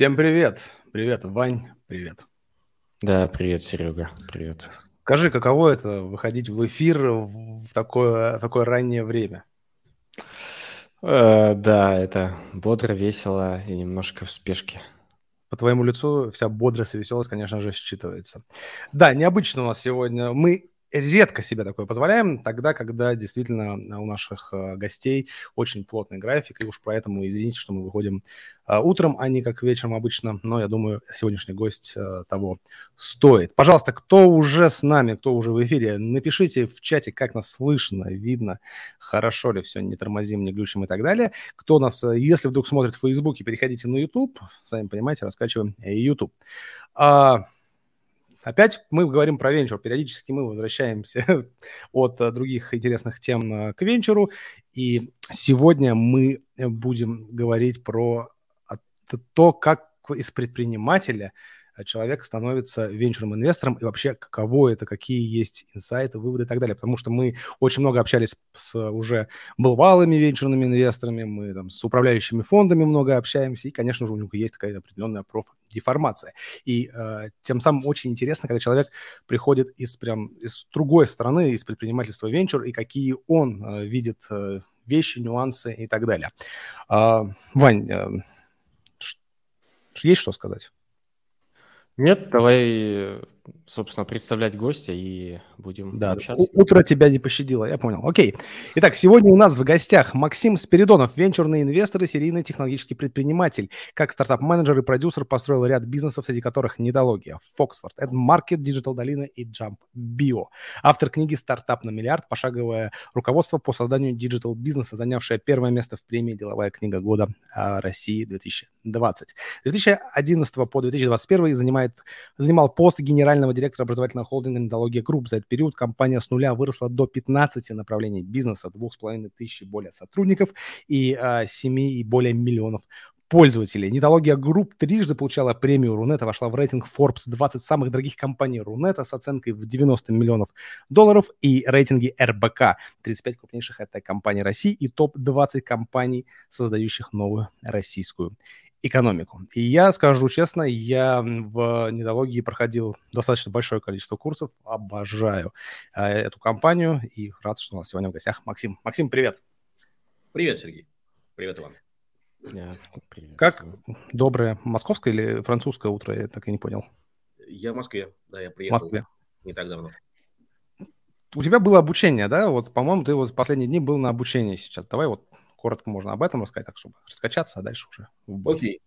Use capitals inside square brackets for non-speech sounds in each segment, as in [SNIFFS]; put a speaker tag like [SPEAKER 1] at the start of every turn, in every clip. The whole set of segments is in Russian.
[SPEAKER 1] Всем привет. Привет, Вань. Привет.
[SPEAKER 2] Да, привет, Серега. Привет.
[SPEAKER 1] Скажи, каково это выходить в эфир в такое, в такое раннее время?
[SPEAKER 2] Э, да, это бодро, весело и немножко в спешке.
[SPEAKER 1] По твоему лицу вся бодрость и веселость, конечно же, считывается. Да, необычно у нас сегодня. Мы редко себе такое позволяем, тогда, когда действительно у наших э, гостей очень плотный график, и уж поэтому извините, что мы выходим э, утром, а не как вечером обычно, но я думаю, сегодняшний гость э, того стоит. Пожалуйста, кто уже с нами, кто уже в эфире, напишите в чате, как нас слышно, видно, хорошо ли все, не тормозим, не глючим и так далее. Кто нас, если вдруг смотрит в Фейсбуке, переходите на YouTube, сами понимаете, раскачиваем YouTube. Опять мы говорим про венчур. Периодически мы возвращаемся [LAUGHS] от э, других интересных тем э, к венчуру. И сегодня мы будем говорить про то, как из предпринимателя – Э, человек становится венчурным инвестором и вообще каково это, какие есть инсайты, выводы и так далее. Потому что мы очень много общались с уже бывалыми венчурными инвесторами, мы там с управляющими фондами много общаемся, и, конечно же, у них есть такая определенная профдеформация. И э, тем самым очень интересно, когда человек приходит из прям из другой стороны, из предпринимательства венчур, и какие он э, видит э, вещи, нюансы и так далее. Э, Вань, э, есть что сказать?
[SPEAKER 2] Нет, давай собственно, представлять гостя и будем
[SPEAKER 1] да, общаться. Утро тебя не пощадило, я понял. Окей. Итак, сегодня у нас в гостях Максим Спиридонов, венчурный инвестор и серийный технологический предприниматель. Как стартап-менеджер и продюсер построил ряд бизнесов, среди которых Недология, Foxford, AdMarket, Digital Долина и Jump Bio. Автор книги «Стартап на миллиард. Пошаговое руководство по созданию digital-бизнеса», занявшее первое место в премии «Деловая книга года России 2020». С 2011 по 2021 занимает, занимал пост генерального генерального директора образовательного холдинга «Нетология Групп». За этот период компания с нуля выросла до 15 направлений бизнеса, 2,5 тысяч более сотрудников и а, 7 и более миллионов пользователей. Нетология Групп трижды получала премию Рунета, вошла в рейтинг Forbes 20 самых дорогих компаний Рунета с оценкой в 90 миллионов долларов и рейтинги РБК 35 крупнейших это компаний России и топ-20 компаний, создающих новую российскую экономику. И я скажу честно, я в недологии проходил достаточно большое количество курсов, обожаю э, эту компанию и рад, что у нас сегодня в гостях Максим. Максим, привет.
[SPEAKER 3] Привет, Сергей. Привет, Иван.
[SPEAKER 1] Yeah, привет. Как доброе московское или французское утро, я так и не понял.
[SPEAKER 3] Я в Москве, да, я приехал
[SPEAKER 1] в Москве.
[SPEAKER 3] не так давно.
[SPEAKER 1] У тебя было обучение, да? Вот, по-моему, ты вот последние дни был на обучении сейчас. Давай вот коротко можно об этом рассказать, так чтобы раскачаться, а дальше уже
[SPEAKER 3] Окей.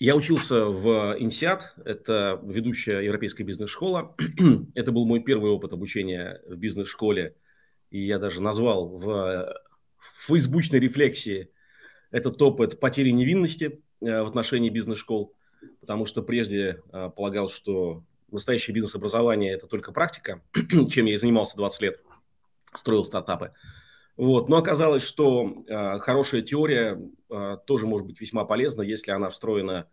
[SPEAKER 3] Я учился в INSEAD, это ведущая европейская бизнес-школа. [CLEARS THROAT] это был мой первый опыт обучения в бизнес-школе, и я даже назвал в, в фейсбучной рефлексии этот опыт потери невинности э, в отношении бизнес-школ, потому что прежде э, полагал, что настоящее бизнес-образование – это только практика, [CLEARS THROAT] чем я и занимался 20 лет, строил стартапы. Вот. Но оказалось, что э, хорошая теория э, тоже может быть весьма полезна, если она встроена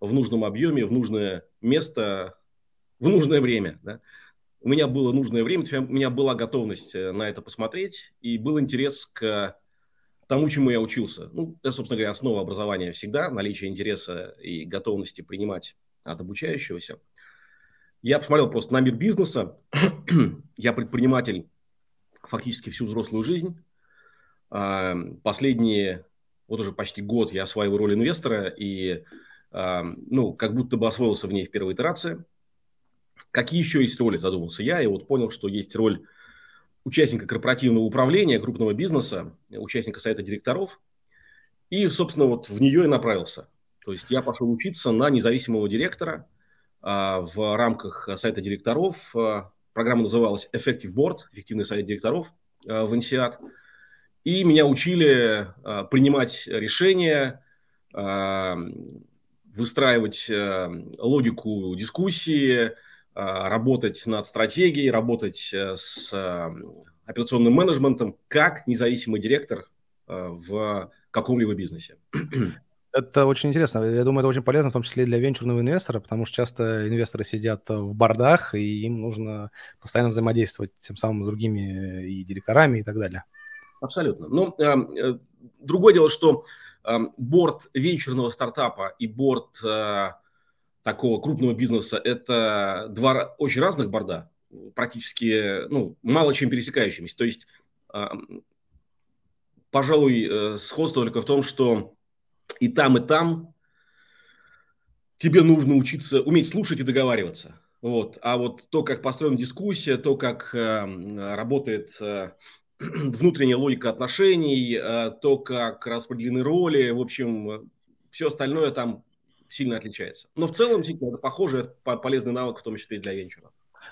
[SPEAKER 3] в нужном объеме, в нужное место, в нужное время. Да? У меня было нужное время, у меня была готовность э, на это посмотреть, и был интерес к тому, чему я учился. Ну, это, собственно говоря, основа образования всегда, наличие интереса и готовности принимать от обучающегося. Я посмотрел просто на мир бизнеса. [CLEARS THROAT] я предприниматель фактически всю взрослую жизнь. А, последние, вот уже почти год я осваиваю роль инвестора и, а, ну, как будто бы освоился в ней в первой итерации. Какие еще есть роли, задумался я, и вот понял, что есть роль участника корпоративного управления крупного бизнеса, участника совета директоров, и, собственно, вот в нее и направился. То есть я пошел учиться на независимого директора а, в рамках совета директоров. Программа называлась Effective Board, эффективный совет директоров в INSEAD. И меня учили э, принимать решения, э, выстраивать э, логику дискуссии, работать над стратегией, работать с операционным менеджментом как независимый директор в каком-либо бизнесе.
[SPEAKER 1] Это очень интересно. Я думаю, это очень полезно, в том числе для венчурного инвестора, потому что часто инвесторы сидят в бордах, и им нужно постоянно взаимодействовать тем самым с другими и директорами и так далее.
[SPEAKER 3] Абсолютно. Но э, э, другое дело, что борт венчурного стартапа и борт такого крупного бизнеса – это два очень разных борда, практически ну, мало чем пересекающимися. То есть, пожалуй, э, сходство только в том, что и там, и там тебе нужно учиться, уметь слушать и договариваться. Вот. А вот то, как построена дискуссия, то, как э, работает э, [CLEARS THROAT] внутренняя логика отношений, э, то, как распределены роли, в общем, все остальное там сильно отличается. Но в целом, действительно, это похоже, полезный навык, в том числе и для венчура.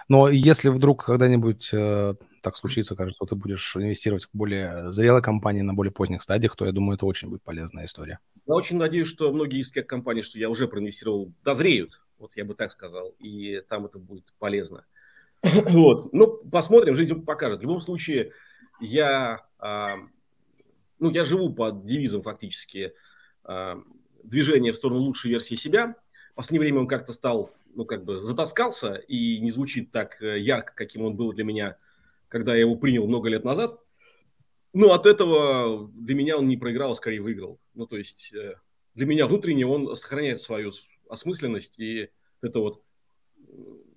[SPEAKER 1] Но если вдруг когда-нибудь э, так случится, кажется, что ты будешь инвестировать в более зрелые компании на более поздних стадиях, то я думаю, это очень будет полезная история.
[SPEAKER 3] Я очень надеюсь, что многие из тех компаний, что я уже проинвестировал, дозреют, вот я бы так сказал, и там это будет полезно. [COUGHS] Вот. Ну, посмотрим, жизнь покажет. В любом случае, я, а, ну, я живу под девизом фактически а, движение в сторону лучшей версии себя. В последнее время он как-то стал, ну, как бы затаскался и не звучит так э, ярко, каким он был для меня, когда я его принял много лет назад. Ну, от этого для меня он не проиграл, а скорее выиграл. Ну, то есть э, для меня внутренне он сохраняет свою осмысленность, и это вот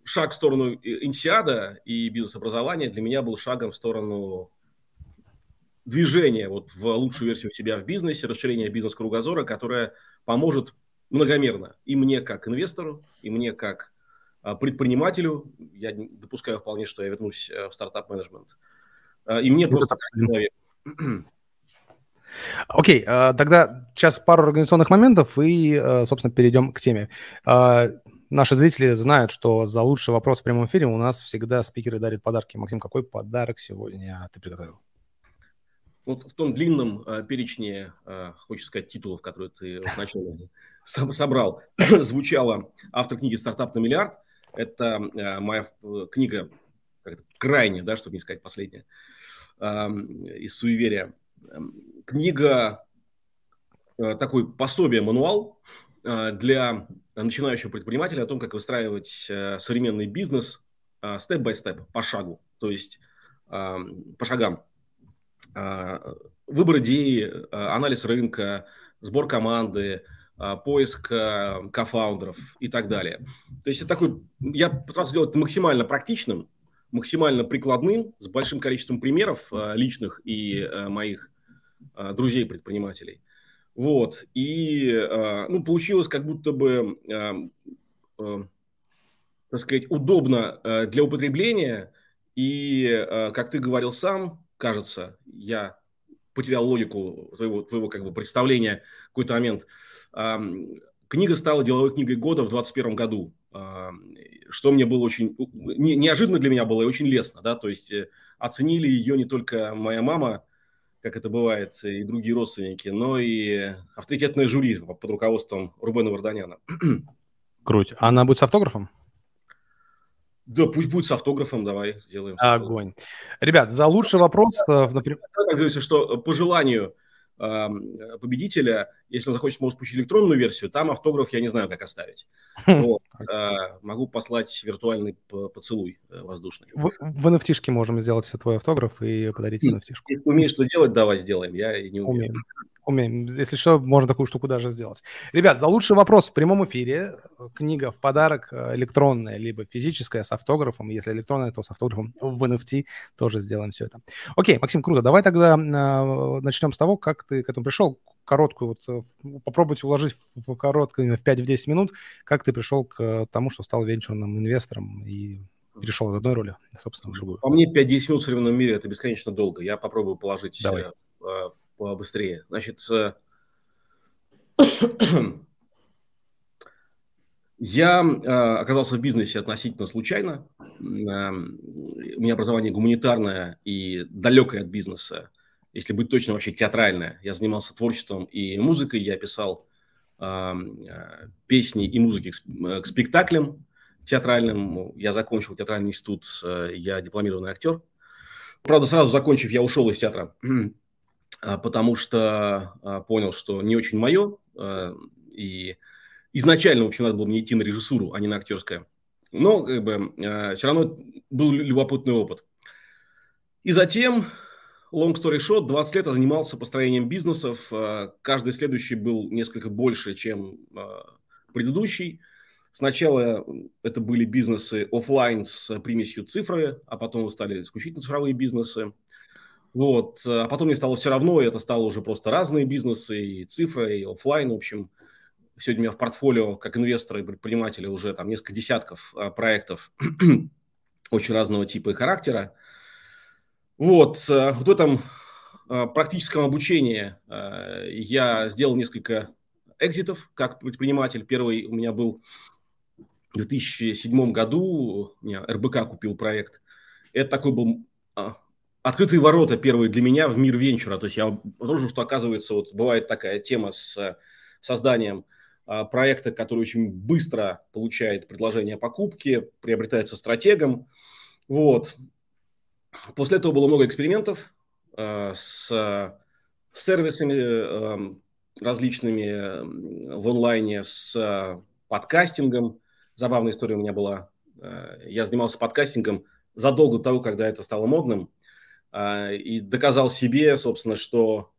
[SPEAKER 3] шаг в сторону инсиада и бизнес-образования для меня был шагом в сторону движения вот в лучшую версию себя в бизнесе, расширения бизнес-кругозора, которое поможет многомерно и мне как инвестору, и мне как предпринимателю. Я допускаю вполне, что я вернусь э, в стартап-менеджмент. А, и мне просто как человек. [CLEARS THROAT]
[SPEAKER 1] Окей, okay, тогда сейчас пару организационных моментов и, э, собственно, перейдем к теме. А, наши зрители знают, что за лучший вопрос в прямом эфире у нас всегда спикеры дарят подарки. Максим, какой подарок сегодня ты приготовил?
[SPEAKER 3] Вот в том длинном э, перечне, э, хочется сказать, титулов, которые ты вначале [LAUGHS] собрал, [CLEARS THROAT] звучала автор книги «Стартап на миллиард». Это э, моя э, книга, крайняя, да, чтобы не сказать последняя, из суеверия. Эм, книга э, такой пособие-мануал э, для начинающего предпринимателя о том, как выстраивать современный бизнес степ-бай-степ, по шагу, то есть по шагам выбор идеи, анализ рынка, сбор команды, поиск кофаундеров и так далее. То есть это такой, я постарался сделать это максимально практичным, максимально прикладным, с большим количеством примеров личных и моих друзей-предпринимателей. Вот. И ну, получилось как будто бы, так сказать, удобно для употребления. И, как ты говорил сам, кажется, я потерял логику твоего, твоего как бы представления какой-то момент. Книга стала деловой книгой года в 2021 году, что мне было очень неожиданно для меня было и очень лестно, да, то есть э, оценили ее не только моя мама, как это бывает, и другие родственники, но и авторитетное жюри под руководством Рубена Варданяна.
[SPEAKER 1] Круть. А она будет с автографом?
[SPEAKER 3] Да, пусть будет с автографом, давай сделаем.
[SPEAKER 1] Огонь. Ребят, за лучший вопрос... Э.
[SPEAKER 3] Так что по желанию победителя, если он захочет, может получить электронную версию, там автограф я не знаю, как оставить. Вот. [LAUGHS] А, могу послать виртуальный поцелуй э, воздушный.
[SPEAKER 1] В, в NFT можем сделать твой автограф и подарить NFT.
[SPEAKER 3] Если умеешь что делать, давай сделаем. Я не умею. Умеем
[SPEAKER 1] умеем. Если что, можно такую штуку даже сделать. Ребят, за лучший вопрос в прямом эфире книга в подарок э, электронная, либо физическая с автографом. Если электронная, то с автографом в NFT тоже сделаем все это. Окей, Максим, круто. Давай тогда э, начнем с того, как ты к этому пришел. Короткую, вот э, попробуйте уложить в короткую, в 5-10 минут, как ты пришел к тому, что стал венчурным инвестором и перешел из одной роли, собственно, в другую.
[SPEAKER 3] По мне 5-10 минут в современном мире это бесконечно долго. Я попробую положить Давай побыстрее. Значит, [CLEARS THROAT] я э, оказался в бизнесе относительно случайно. Э, у меня образование гуманитарное и далекое от бизнеса. Если быть точно, вообще театральное. Я занимался творчеством и музыкой. Я писал э, песни и музыки к, к спектаклям театральным. Я закончил театральный институт. Я дипломированный актер. Правда, сразу закончив, я ушел из театра [CLEARS THROAT] а, потому что а, понял, что не очень мое, а, и изначально, в общем, надо было мне идти на режиссуру, а не на актерское. Но как бы, все равно был любопытный опыт. И затем long story short, 20 лет я занимался построением бизнесов. Каждый следующий был несколько больше, чем предыдущий. Сначала это были бизнесы офлайн с примесью цифры, а потом стали исключительно цифровые бизнесы. Вот. А потом мне стало все равно, и это стало уже просто разные бизнесы, и цифры, и офлайн. В общем, сегодня у меня в портфолио, как инвестора и предпринимателя, уже там несколько десятков проектов [CLEARS THROAT] очень разного типа и характера. Вот, а, вот в этом а, практическом обучении а, я сделал несколько экзитов как предприниматель. Первый у меня был в 2007 году, меня РБК купил проект. Это такой был а, открытые ворота первые для меня в мир венчура. То есть я обнаружил, что, оказывается, вот бывает такая тема с созданием а, проекта, который очень быстро получает предложение о покупке, приобретается стратегом. Вот. После этого было много экспериментов а, с сервисами различными в онлайне, с подкастингом, забавная история у меня была. Э, я занимался подкастингом задолго до того, когда это стало модным, э, и доказал себе, собственно, что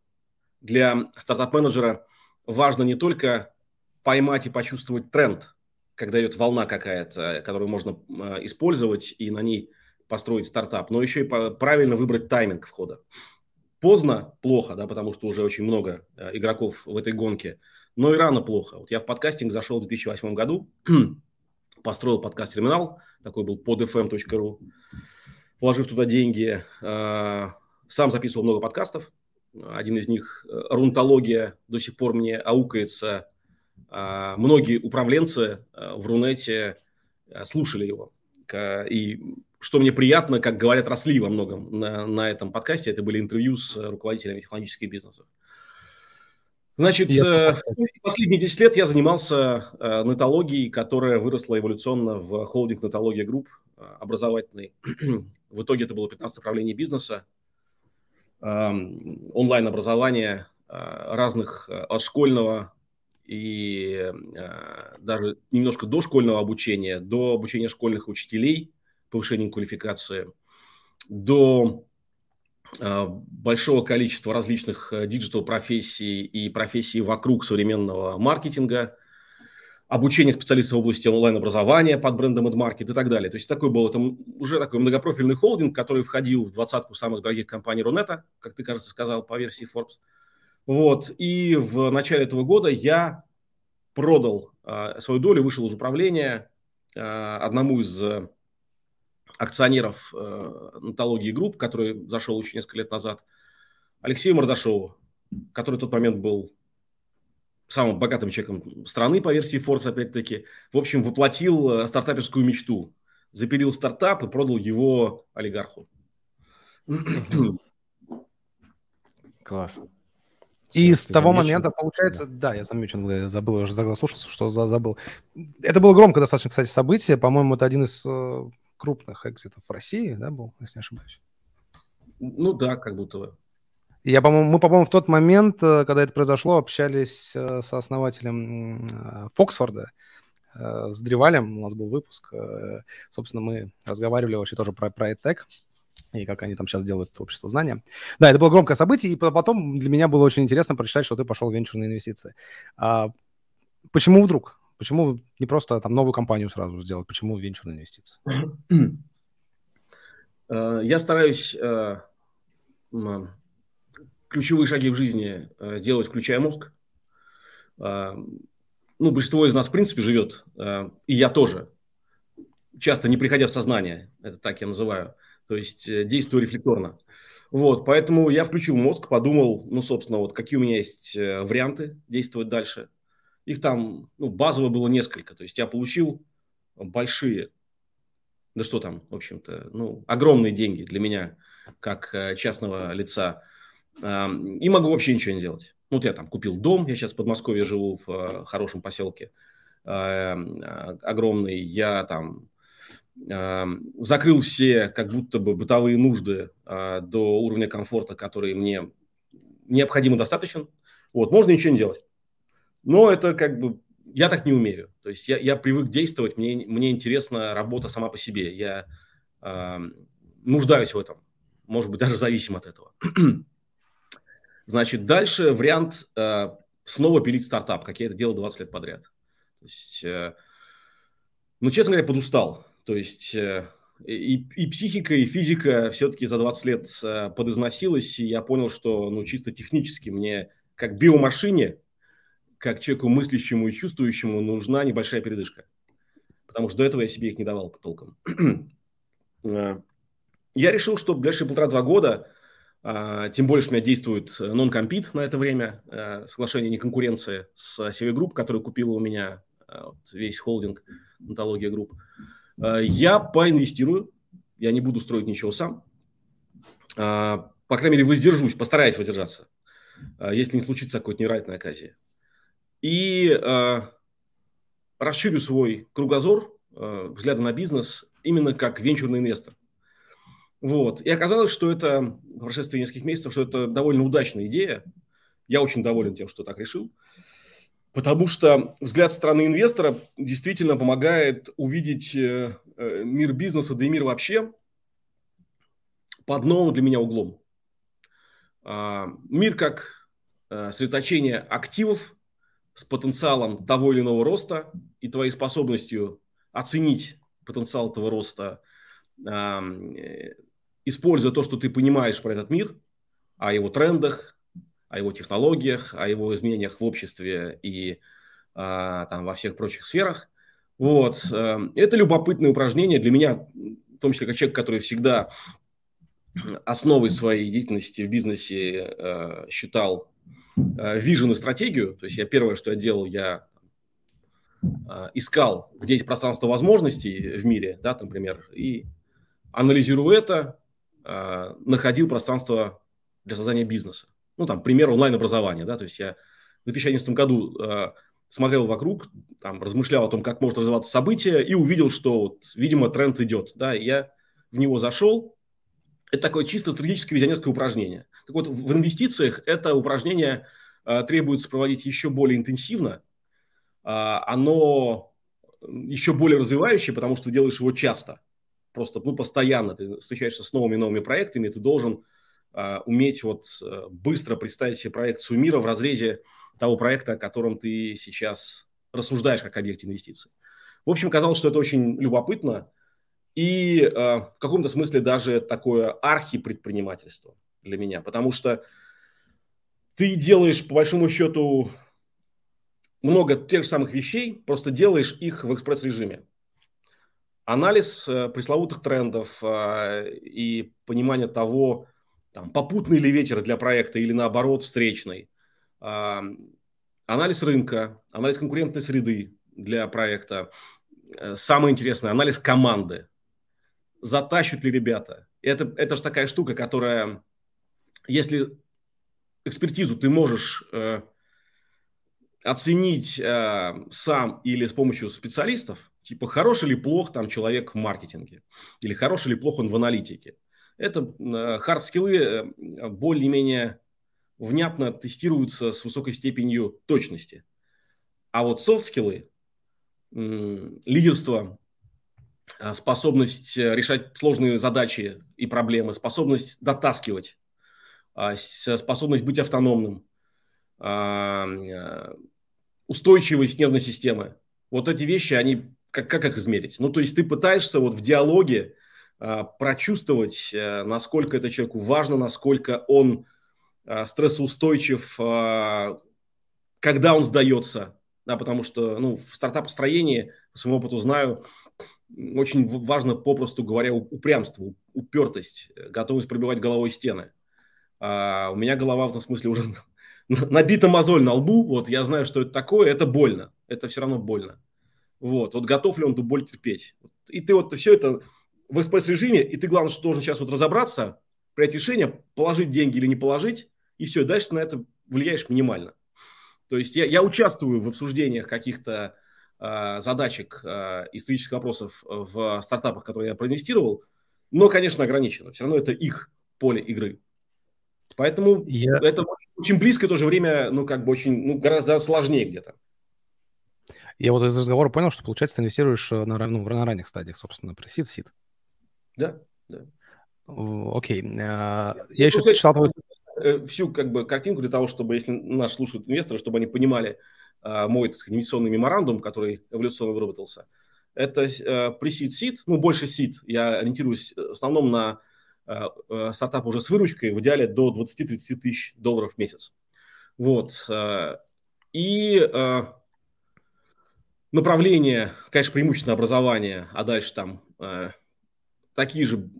[SPEAKER 3] для стартап-менеджера важно не только поймать и почувствовать тренд, когда идет волна какая-то, которую можно э, использовать и на ней построить стартап, но еще и правильно выбрать тайминг входа. Поздно – плохо, да, потому что уже очень много игроков в этой гонке, но и рано – плохо. Вот я в подкастинг зашел в 2008 году, [CLEARS THROAT] построил подкаст-терминал, такой был podfm.ru, вложив туда деньги. А, сам записывал много подкастов. Один из них э, «Рунтология» до сих пор мне аукается. Многие управленцы э, в Рунете э, слушали его. И что мне приятно, как говорят, росли во многом на, на этом подкасте, это были интервью с руководителями технологических бизнесов. Значит, я... Э, последние 10 лет я занимался э, Нетологией, которая выросла эволюционно в холдинг Нетология Групп э, образовательный. [CLEARS THROAT] в итоге это было 15 направлений бизнеса, э, онлайн-образование э, разных э, от школьного и э, даже немножко дошкольного обучения, до обучения школьных учителей, повышения квалификации, до Э, большого количества различных э, диджитал-профессий и профессий вокруг современного маркетинга, обучение специалистов в области онлайн-образования под брендом AdMarket и так далее. То есть такой был это уже такой многопрофильный холдинг, который входил в двадцатку самых дорогих компаний Рунета, как ты, кажется, сказал, по версии Forbes. Вот. И в начале этого года я продал э, свою долю, вышел из управления э, одному из акционеров э, Нетологии Групп, который зашел еще несколько лет назад, Алексею Мордашову, который в тот момент был самым богатым человеком страны по версии Forbes, опять-таки, в общем, воплотил э, стартаперскую мечту. Запилил стартап и продал его олигарху.
[SPEAKER 2] Класс.
[SPEAKER 1] И с того момента, получается, да, да я замечен, я забыл, я уже заслушался, что забыл. Это было громко достаточно, кстати, событие. По-моему, это один из э, крупных экзитов в России, да, был, если не ошибаюсь?
[SPEAKER 3] Ну да, как будто бы.
[SPEAKER 1] Я, по-моему, мы, по-моему, в тот момент, э, когда это произошло, общались э, с основателем э, Фоксфорда, с Древалем, у нас был выпуск. Собственно, мы разговаривали вообще тоже про, про EdTech и как они там сейчас делают общество знания. Да, это было громкое событие, и потом для меня было очень интересно прочитать, что ты пошел в венчурные инвестиции. А почему вдруг? Почему не просто там новую компанию сразу сделать? Почему венчурные инвестиции? [CLEARS THROAT]
[SPEAKER 3] Э, я стараюсь э, ключевые шаги в жизни э, делать, включая мозг. Ну, большинство из нас, в принципе, живет, и я тоже, часто не приходя в сознание, это так я называю, то есть действую рефлекторно. Вот, поэтому я включил мозг, подумал, ну, собственно, вот какие у меня есть варианты действовать дальше – их там ну, базово было несколько. То есть я получил большие, да что там, в общем-то, ну, огромные деньги для меня, как э, частного лица. И могу вообще ничего не делать. Вот я там купил дом, я сейчас в Подмосковье живу в э, хорошем поселке э, огромный. Я там закрыл все как будто бы бытовые нужды до уровня комфорта, который мне необходимо достаточен. Вот, можно ничего не делать. Но это как бы я так не умею. То есть я, я привык действовать, мне, мне интересна работа сама по себе. Я э, нуждаюсь в этом. может быть, даже зависим от этого. [CLEARS THROAT] Значит, дальше вариант э, снова пилить стартап, как я это делал 20 лет подряд. То есть, э, ну, честно говоря, подустал. То есть э, и, и психика, и физика все-таки за 20 лет э, подизносилась, и я понял, что ну, чисто технически мне, как биомашине, как человеку мыслящему и чувствующему, нужна небольшая передышка. Потому что до этого я себе их не давал по толкам. [CLEARS THROAT] Э, я решил, что в ближайшие полтора-два года, э, тем более, что у меня действует non-compete на это время, соглашение неконкуренции с Севергрупп, который купила у меня весь холдинг Нетология Групп, Э, я поинвестирую, я не буду строить ничего сам. Э, по крайней мере, воздержусь, постараюсь воздержаться, э, если не случится какой-то невероятной оказии. И расширю свой кругозор, взгляда на бизнес именно как венчурный инвестор. Вот. И оказалось, что это, в прошествии нескольких месяцев, что это довольно удачная идея. Я очень доволен тем, что так решил. Потому что взгляд стороны инвестора действительно помогает увидеть э, э, мир бизнеса, да и мир вообще под новым для меня углом. А, мир как э, активов с потенциалом того или иного роста и твоей способностью оценить потенциал этого роста, используя то, что ты понимаешь про этот мир, о его трендах, о его технологиях, о его изменениях в обществе и а, там, во всех прочих сферах. Вот. Э, это любопытное упражнение для меня, в том числе как человек, который всегда основой своей деятельности в бизнесе э, считал э, вижен и стратегию. То есть я первое, что я делал, я э, искал, где есть пространство возможностей в мире, да, например, и анализируя это, э, находил пространство для создания бизнеса ну, там, пример онлайн-образования, да, то есть я в 2011 году э, смотрел вокруг, там, размышлял о том, как может развиваться событие, и увидел, что, вот, видимо, тренд идет, да, и я в него зашел. Это такое чисто стратегическое визионерское упражнение. Так вот, в инвестициях это упражнение э, требуется проводить еще более интенсивно, э, оно еще более развивающее, потому что ты делаешь его часто, просто, ну, постоянно, ты встречаешься с новыми новыми проектами, ты должен а, уметь вот э, быстро представить себе проекцию мира в разрезе того проекта, о котором ты сейчас рассуждаешь как объект инвестиций. В общем, казалось, что это очень любопытно и э, в каком-то смысле даже такое архипредпринимательство для меня, потому что ты делаешь, по большому счету, много тех же самых вещей, просто делаешь их в экспресс-режиме. Анализ э, пресловутых трендов э, и понимание того, там, попутный ли ветер для проекта или наоборот встречный, а, анализ рынка, анализ конкурентной среды для проекта, э, самое интересное, анализ команды, затащат ли ребята. Это, это же такая штука, которая, если экспертизу ты можешь э, оценить э, сам или с помощью специалистов, типа хороший или плох там человек в маркетинге, или хороший или плох он в аналитике, это хард-скиллы э, более-менее внятно тестируются с высокой степенью точности. А вот софт-скиллы, лидерство, э, способность э, решать сложные задачи и проблемы, способность дотаскивать, способность быть автономным, а, устойчивость нервной системы. Вот эти вещи, они как, как их измерить? Ну, то есть ты пытаешься вот в диалоге а, прочувствовать, э, насколько это человеку важно, насколько он а, стрессоустойчив, а, когда он сдается, да, потому что ну, в стартап-построении, по своему опыту знаю, очень важно, попросту говоря, упрямство, упертость, готовность пробивать головой стены. А у меня голова в этом смысле уже [LAUGHS] набита мозоль на лбу, вот я знаю, что это такое, это больно, это все равно больно. Вот, вот готов ли он эту боль терпеть? И ты вот все это в экспресс-режиме, и ты, главное, что должен сейчас вот разобраться, принять решение, положить деньги или не положить, и все, дальше ты на это влияешь минимально. То есть я, я участвую в обсуждениях каких-то э, задачек, э, исторических вопросов в стартапах, которые я проинвестировал, но, конечно, ограничено. Все равно это их поле игры. Поэтому я... это очень, очень близко, в то же время, ну, как бы очень, ну, гораздо сложнее где-то.
[SPEAKER 1] Я вот из разговора понял, что, получается, ты инвестируешь на, ну, на ранних стадиях, собственно, при сид-сид.
[SPEAKER 3] Да, да.
[SPEAKER 1] Окей. Я еще ну, читал твой...
[SPEAKER 3] Всю как бы картинку для того, чтобы, если нас слушают инвесторы, чтобы они понимали мой так сказать, инвестиционный меморандум, который эволюционно выработался. Это пресид сид, ну, больше сид. Я ориентируюсь в основном на стартап уже с выручкой, в идеале до 20-30 тысяч долларов в месяц. Вот. И направление, конечно, преимущественно образование, а дальше там э, такие же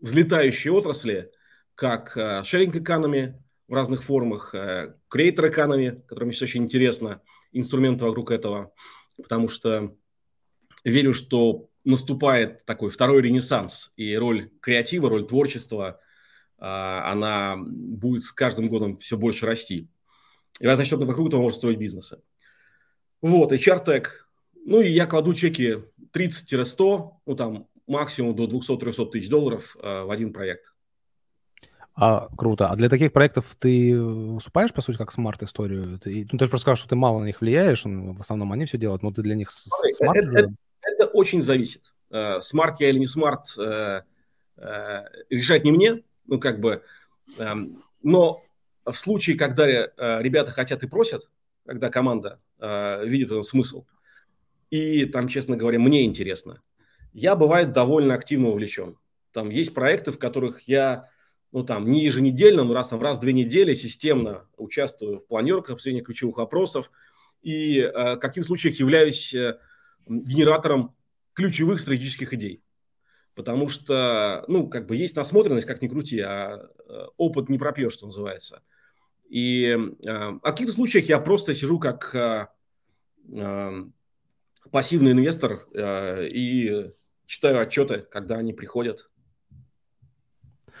[SPEAKER 3] взлетающие отрасли, как э, sharing economy в разных формах, э, creator economy, которым сейчас очень интересно, инструменты вокруг этого, потому что верю, что наступает такой второй ренессанс, и роль креатива, роль творчества, э, она будет с каждым годом все больше расти. И за счет вокруг этого можно строить бизнесы. Вот, HR-Tech ну и я кладу чеки 30-100, ну там максимум до 200-300 тысяч долларов э, в один проект.
[SPEAKER 1] А, круто. А для таких проектов ты выступаешь, по сути, как smart-историю? Ты, ну, ты же просто сказал, что ты мало на них влияешь, в основном они все делают, но ты для них
[SPEAKER 3] smart... Это, это, это очень зависит. Э, smart я или не смарт, э, э, решать не мне, ну, как бы, эм, но в случае, когда ребята хотят и просят, когда команда видит в этом смысл, и там, честно говоря, мне интересно. Я, бывает, довольно активно увлечен. Там есть проекты, в которых я, ну, там, не еженедельно, но раз, там, раз в две недели системно участвую в планерках, обсуждении ключевых вопросов, и э, в каких случаях являюсь генератором ключевых стратегических идей. Потому что, ну, как бы есть насмотренность, как ни крути, а э, опыт не пропьешь, что называется. И э, в каких-то случаях я просто сижу как э, э, пассивный инвестор э, и читаю отчеты, когда они приходят.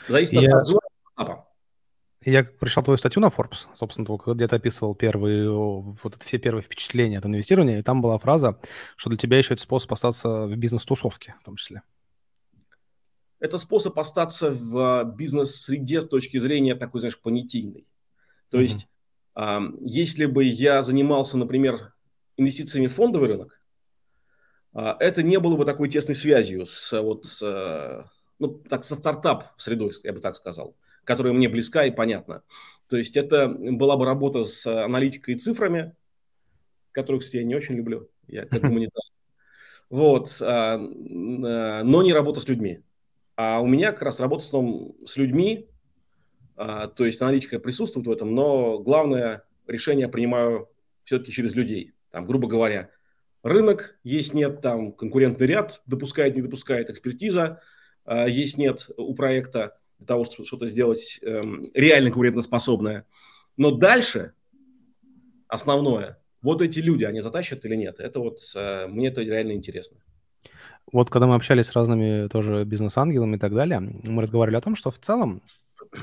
[SPEAKER 1] Зависит я... от стартапа. Я пришел твою статью на Forbes, собственно, где ты описывал первые, вот все первые впечатления от инвестирования, и там была фраза, что для тебя еще это способ остаться в бизнес-тусовке в том числе.
[SPEAKER 3] Это способ остаться в бизнес-среде с точки зрения такой, знаешь, понятийной. То mm-hmm. есть, э, если бы я занимался, например, инвестициями в фондовый рынок, а, это не было бы такой тесной связью с, вот, с, ну, так, со стартап-средой, я бы так сказал, которая мне близка и понятна. То есть это была бы работа с аналитикой и цифрами, которых, кстати, я не очень люблю, я как гуманитар. Вот, а, но не работа с людьми. А у меня как раз работа с, с людьми, а, то есть аналитика присутствует в этом, но главное решение принимаю все-таки через людей. Там, грубо говоря, рынок, есть нет там конкурентный ряд, допускает, не допускает экспертиза, а, есть нет у проекта для того, чтобы что-то сделать эм, реально конкурентоспособное. Но дальше основное, вот эти люди, они затащат или нет, это вот э, мне это реально интересно.
[SPEAKER 1] Вот когда мы общались с разными тоже бизнес-ангелами и так далее, мы разговаривали о том, что в целом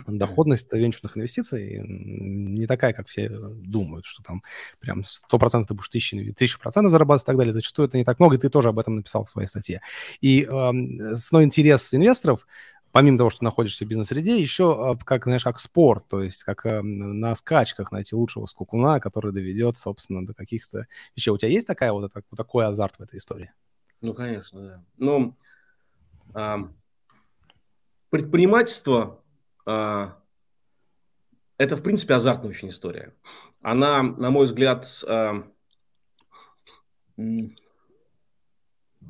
[SPEAKER 1] доходность венчурных инвестиций не такая, как все думают, что там прям 100% ты будешь тысячи, тысячу процентов зарабатывать и так далее. Зачастую это не так много, и ты тоже об этом написал в своей статье. И э, основной интерес инвесторов помимо того, что находишься в бизнес-среде, еще как, знаешь, как спорт, то есть как э, на скачках найти лучшего скукуна, который доведет, собственно, до каких-то вещей. У тебя есть такая вот, вот такой азарт в этой истории?
[SPEAKER 3] Ну, конечно, да. Ну, а, предпринимательство а, это, в принципе, азартная очень история. Она, на мой взгляд, а, в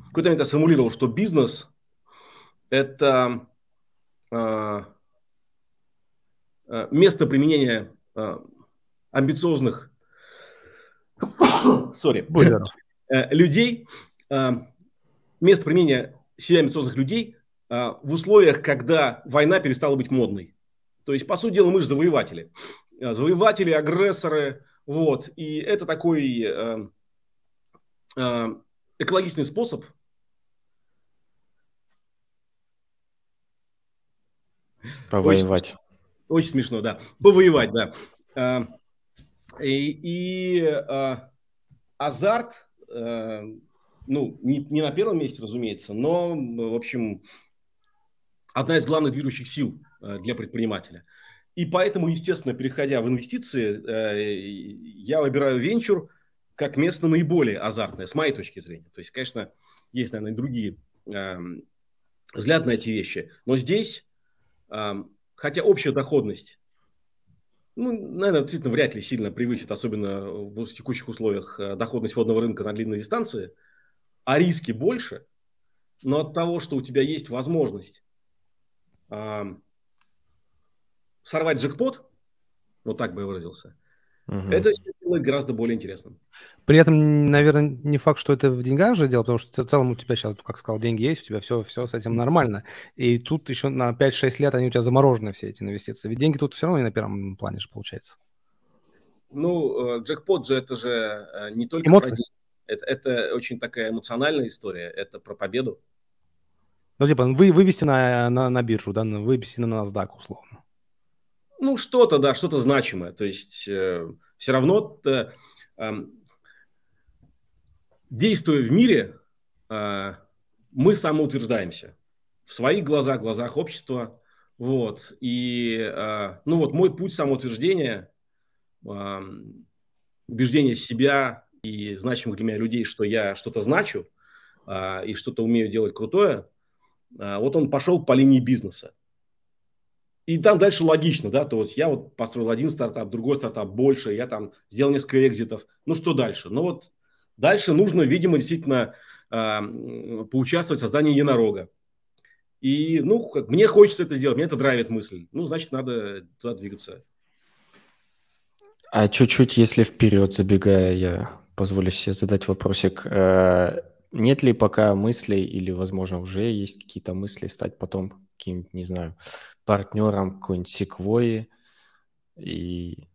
[SPEAKER 3] какой-то момент я сформулировал, что бизнес – это а, место применения амбициозных [COUGHS] sorry, [COUGHS] э, людей, место применения себя амбициозных людей а, в условиях, когда война перестала быть модной. То есть, по сути дела, мы же завоеватели. А, завоеватели, агрессоры. Вот. И это такой э, э, экологичный способ
[SPEAKER 2] Повоевать.
[SPEAKER 3] Очень, очень смешно, да. Повоевать, да. А, и, и а, азарт, а, ну, не, не на первом месте, разумеется, но, в общем, одна из главных движущих сил э, для предпринимателя. И поэтому, естественно, переходя в инвестиции, э, я выбираю венчур как место наиболее азартное, с моей точки зрения. То есть, конечно, есть, наверное, другие взгляды на эти вещи. Но здесь хотя общая доходность, ну, наверное, действительно вряд ли сильно превысит, особенно в текущих условиях, э, доходность водного рынка на длинной дистанции, а риски больше, но от того, что у тебя есть возможность сорвать джекпот, вот так бы я выразился, Угу. Это делает гораздо более интересным.
[SPEAKER 1] При этом, наверное, не факт, что это в деньгах же дело, потому что в целом у тебя сейчас, как сказал, деньги есть, у тебя все, все с этим нормально. И тут еще на 5-6 лет они у тебя заморожены, все эти инвестиции. Ведь деньги тут все равно не на первом плане же получается.
[SPEAKER 3] Ну, э, джекпот же это же э, не только
[SPEAKER 1] Эмоции? Про
[SPEAKER 3] это, это очень такая эмоциональная история, это про победу.
[SPEAKER 1] Ну, типа, вы, вывести на, на, на биржу, да, вывести на NASDAQ, условно.
[SPEAKER 3] Ну, что-то, да, что-то значимое. То есть э, все равно, э, э, действуя в мире, э, мы самоутверждаемся в своих глазах, глазах общества. Вот. И, э, ну вот, мой путь самоутверждения, э, убеждения себя и значимых для меня людей, что я что-то значу э, и что-то умею делать крутое, э, вот он пошел по линии бизнеса. И там дальше логично, да, то вот я вот построил один стартап, другой стартап больше, я там сделал несколько экзитов. Ну что дальше? Ну вот дальше нужно, видимо, действительно э, поучаствовать в создании единорога. И, ну, как, мне хочется это сделать, мне это драйвит мысль. Ну, значит, надо туда двигаться.
[SPEAKER 2] А чуть-чуть, если вперед забегая, я позволю себе задать вопросик. Э, нет ли пока мыслей или, возможно, уже есть какие-то мысли стать потом каким-нибудь, не знаю, партнером какой-нибудь секвои и...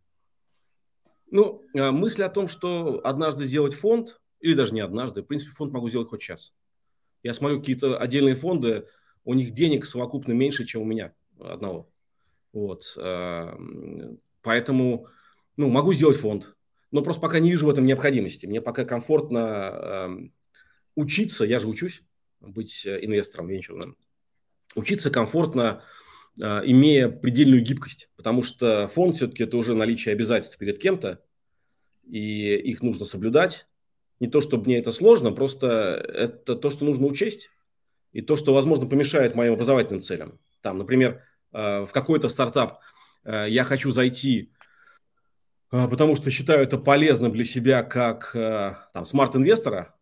[SPEAKER 3] Ну, а, мысль о том, что однажды сделать фонд, или даже не однажды, в принципе, фонд могу сделать хоть сейчас. Я смотрю какие-то отдельные фонды, у них денег совокупно меньше, чем у меня одного. Вот. А, поэтому, ну, могу сделать фонд, но просто пока не вижу в этом необходимости. Мне пока комфортно учиться, я же учусь быть э, инвестором венчурным, учиться комфортно имея предельную гибкость, потому что фонд все-таки это уже наличие обязательств перед кем-то, и их нужно соблюдать. Не то, чтобы мне это сложно, просто это то, что нужно учесть, и то, что, возможно, помешает моим образовательным целям. Там, например, а, в какой-то стартап а, я хочу зайти, потому что считаю это полезным для себя как там, смарт-инвестора.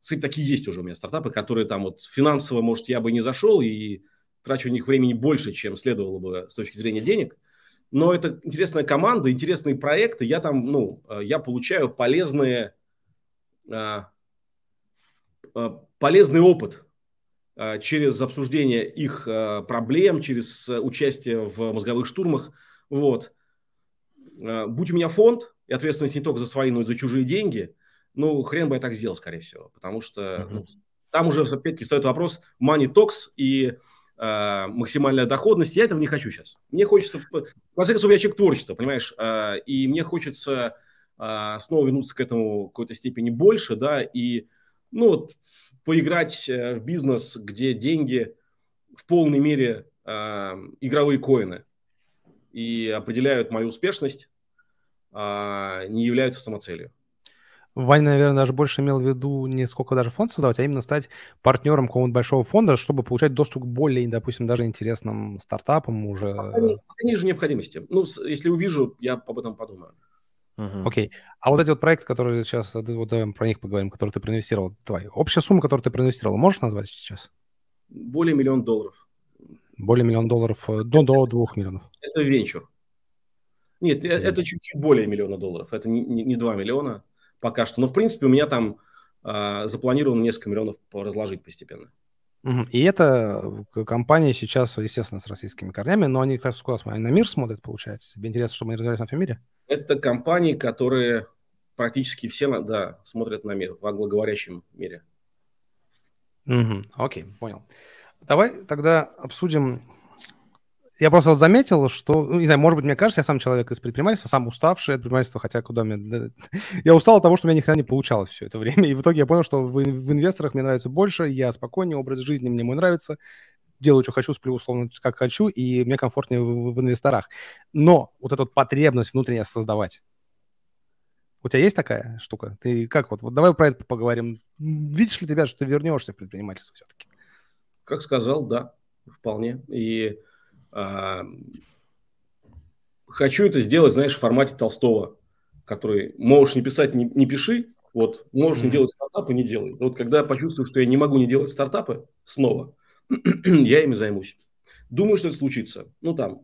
[SPEAKER 3] Кстати, такие есть уже у меня стартапы, которые там вот финансово, может, я бы не зашел, и трачу у них времени больше, чем следовало бы с точки зрения денег. Но это интересная команда, интересные проекты. Я там, ну, э, я получаю полезные, э, э, полезный опыт через обсуждение их проблем, через участие в мозговых штурмах. Вот. Будь у меня фонд и ответственность не только за свои, но и за чужие деньги, ну, хрен бы я так сделал, скорее всего. Потому что uh-huh. ну, там уже, опять-таки, встает вопрос money talks, и э, максимальная доходность. Я этого не хочу сейчас. Мне хочется, в конце концов, я человек творчества, понимаешь, э, и мне хочется э, снова вернуться к этому в какой-то степени больше, да, и, ну, вот, поиграть в бизнес, где деньги в полной мере э, игровые коины и определяют мою успешность, э, не являются самоцелью.
[SPEAKER 1] Ваня, наверное, даже больше имел в виду не сколько даже фонд создавать, а именно стать партнером какого-нибудь большого фонда, чтобы получать доступ к более, допустим, даже интересным стартапам уже. Пока
[SPEAKER 3] не вижу необходимости. Ну, если увижу, я об этом подумаю.
[SPEAKER 1] Окей. Okay. А вот эти вот проекты, которые сейчас, вот давай про них поговорим, которые ты проинвестировал, твоя общая сумма, которую ты проинвестировал, можешь назвать сейчас?
[SPEAKER 3] Более миллион долларов.
[SPEAKER 1] Более миллион долларов, э, до, до двух миллионов.
[SPEAKER 3] Это венчур. Нет. Э, это чуть-чуть более миллиона долларов. Это не, не, не 2 миллиона пока что. Но, в принципе, у меня там э, запланировано несколько миллионов разложить постепенно.
[SPEAKER 1] И эта э, компания сейчас, естественно, с российскими корнями, но они как куда смотрят? На мир смотрят, получается? Тебе интересно, чтобы они развивались на всем мире?
[SPEAKER 3] Это компании, которые практически все да, смотрят на мир, в англоговорящем мире.
[SPEAKER 1] Угу, окей, понял. Давай тогда обсудим я просто вот заметил, что, ну, не знаю, может быть, мне кажется, я сам человек из предпринимательства, сам уставший от предпринимательства, хотя куда мне... [LAUGHS] Я устал от того, что у меня ни хрена не получалось все это время, и в итоге я понял, что в, в инвесторах мне нравится больше, я спокойнее, образ жизни мне мой нравится, делаю, что хочу, сплю условно, как хочу, и мне комфортнее в, в инвесторах. Но вот вот потребность внутренняя создавать, у тебя есть такая штука? Ты как вот, вот давай про это поговорим. Видишь ли тебя, что ты вернешься в предпринимательство все-таки?
[SPEAKER 3] Как сказал, да, вполне. И хочу это сделать, знаешь, в формате Толстого, который можешь не писать, не, не пиши, вот, можешь mm-hmm. не делать стартапы, не делай. Вот когда я почувствую, что я не могу не делать стартапы снова, [CLEARS THROAT] я ими займусь. Думаю, что это случится. Ну, там,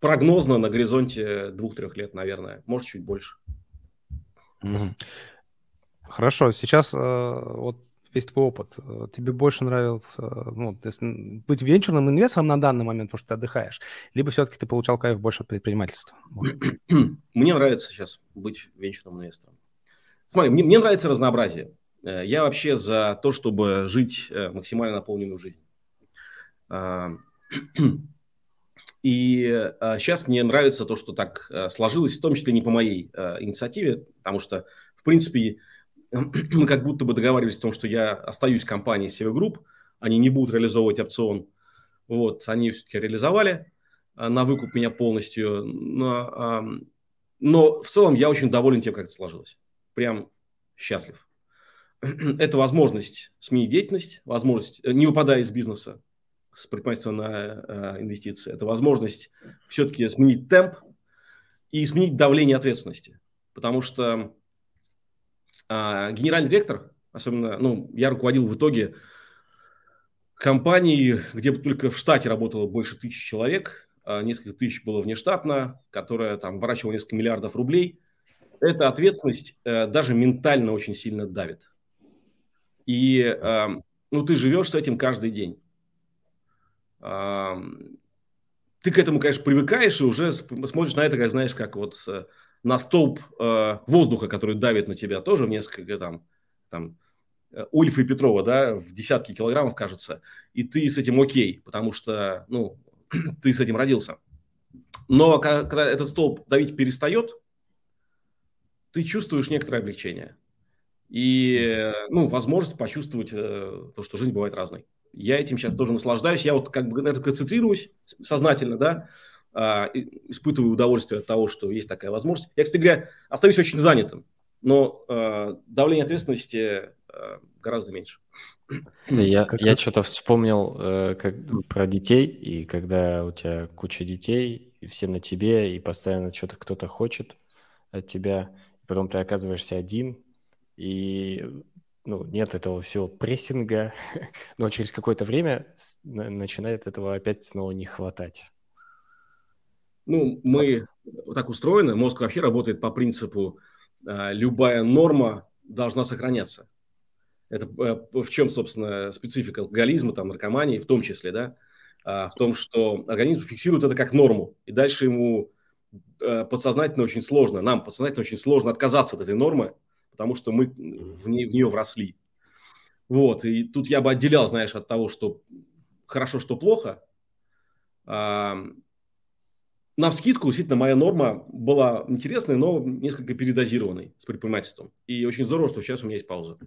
[SPEAKER 3] прогнозно на горизонте двух-трех лет, наверное. Может, чуть больше.
[SPEAKER 1] Mm-hmm. Хорошо. Сейчас э, вот весь твой опыт. Э, тебе больше нравился ну, быть венчурным инвестором на данный момент, потому что ты отдыхаешь, либо все-таки ты получал кайф больше от предпринимательства? [CLEARS THROAT]
[SPEAKER 3] Мне нравится сейчас быть венчурным инвестором. Смотри, мне, мне нравится разнообразие. Э, я вообще за то, чтобы жить э, максимально наполненную жизнь. [CLEARS THROAT] И сейчас мне нравится то, что так сложилось, в том числе не по моей инициативе, потому что, в принципе, [CLEARS THROAT] мы как будто бы договаривались о том, что я остаюсь в компании Север они не будут реализовывать опцион. Вот, они все-таки реализовали а, на выкуп меня полностью. Но, но в целом я очень доволен тем, как это сложилось. Прям счастлив. [CLEARS THROAT] Это возможность сменить деятельность, возможность, э, не выпадая из бизнеса с предпринимательства на э, инвестиции. Это возможность все-таки сменить темп и сменить давление ответственности. Потому что а, генеральный директор, особенно, ну, я руководил в итоге компанией, где только в штате работало больше тысячи человек, а несколько тысяч было внештатно, которая там ворачивала несколько миллиардов рублей. Эта ответственность э, даже ментально очень сильно давит. И э, ну, ты живешь с этим каждый день. Э, ты к этому, конечно, привыкаешь и уже смотришь на это, как знаешь, как вот на столб э, воздуха, который давит на тебя, тоже в несколько там, там э, Ульфа и Петрова, да, в десятки килограммов, кажется, и ты с этим окей, потому что, ну, [CLEARS THROAT] ты с этим родился. Но когда этот столб давить перестает, ты чувствуешь некоторое облегчение. И, ну, возможность почувствовать э, то, что жизнь бывает разной. Я этим сейчас тоже наслаждаюсь. Я вот как бы на это концентрируюсь сознательно, да, испытываю удовольствие от того, что есть такая возможность. Я, кстати говоря, остаюсь очень занятым, но э, давление ответственности э, гораздо меньше.
[SPEAKER 2] Я, я что-то вспомнил э, как, про детей, и когда у тебя куча детей, и все на тебе, и постоянно что-то кто-то хочет от тебя, и потом ты оказываешься один, и ну, нет этого всего прессинга, [LAUGHS] но через какое-то время начинает этого опять снова не хватать.
[SPEAKER 3] Ну, мы так устроены, мозг вообще работает по принципу э, любая норма должна сохраняться. Это э, в чем, собственно, специфика алкоголизма, там, наркомании в том числе, да, э, в том, что организм фиксирует это как норму, и дальше ему э, подсознательно очень сложно, нам подсознательно очень сложно отказаться от этой нормы, потому что мы в, не, в нее вросли. Вот, и тут я бы отделял, знаешь, от того, что хорошо, что плохо, на вскидку, действительно, моя норма была интересной, но несколько передозированной с предпринимательством. И очень здорово, что сейчас у меня есть пауза.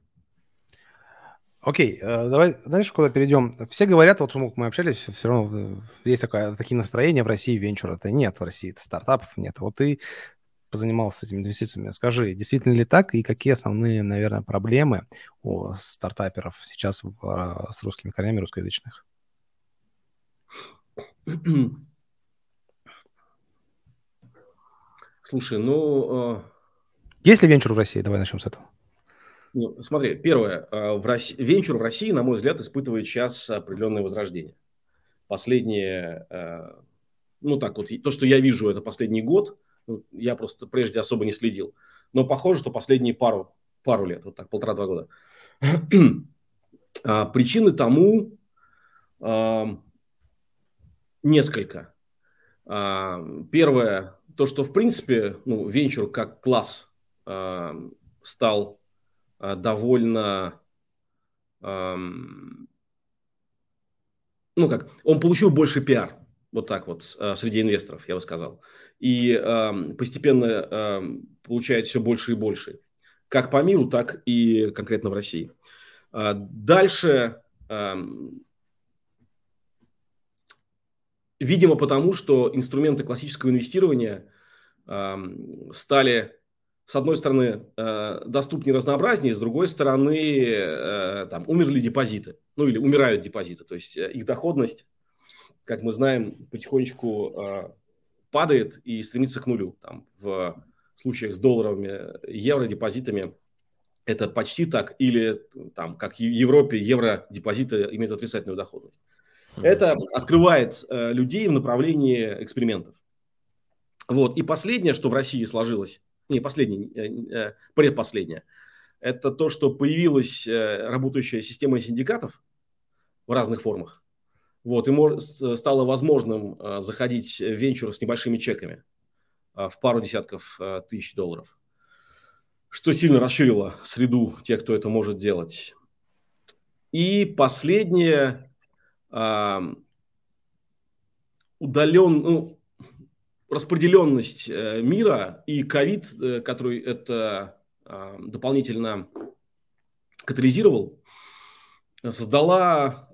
[SPEAKER 1] Окей, э, давай, знаешь, куда перейдем? Все говорят, вот ну, мы общались, все равно есть такое, такие настроения в России, венчур это нет в России, стартапов нет. Вот ты позанимался этими инвестициями. Скажи, действительно ли так и какие основные, наверное, проблемы у стартаперов сейчас в, э, с русскими корнями русскоязычных? [CLEARS THROAT] [CLEARS THROAT]
[SPEAKER 3] Слушай, ну...
[SPEAKER 1] А, Есть ли венчур в России? Давай начнем с этого.
[SPEAKER 3] Ну, смотри, первое. А, в России, венчур в России, на мой взгляд, испытывает сейчас определенное возрождение. Последние, а, ну так вот, то, что я вижу, это последний год. Ну, я просто прежде особо не следил. Но похоже, что последние пару, пару лет, вот так, полтора-два года. Причины тому несколько. Первое, то, что, в принципе, ну, венчур как класс э, стал э, довольно... Э, ну, как, он получил больше пиар, вот так вот, э, среди инвесторов, я бы сказал. И э, постепенно э, получает все больше и больше. Как по миру, так и конкретно в России. Дальше... Э, Видимо, потому что инструменты классического инвестирования э, стали, с одной стороны, э, доступнее разнообразнее, с другой стороны, э, там, умерли депозиты, ну или умирают депозиты, то есть э, их доходность как мы знаем, потихонечку падает и стремится к нулю. Там, в случаях с долларовыми евро депозитами это почти так, или там, как в Европе, евро депозиты имеют отрицательную доходность. Это открывает э, людей в направлении экспериментов. Вот. И последнее, что в России сложилось, не последнее, э, э, предпоследнее, это то, что появилась э, работающая система синдикатов в разных формах. Вот, и мож, стало возможным э, заходить в венчур с небольшими чеками э, в пару десятков э, тысяч долларов, что сильно расширило среду тех, кто это может делать. И последнее, удален, ну, распределенность э, мира и ковид, э, который это э, дополнительно катализировал, создала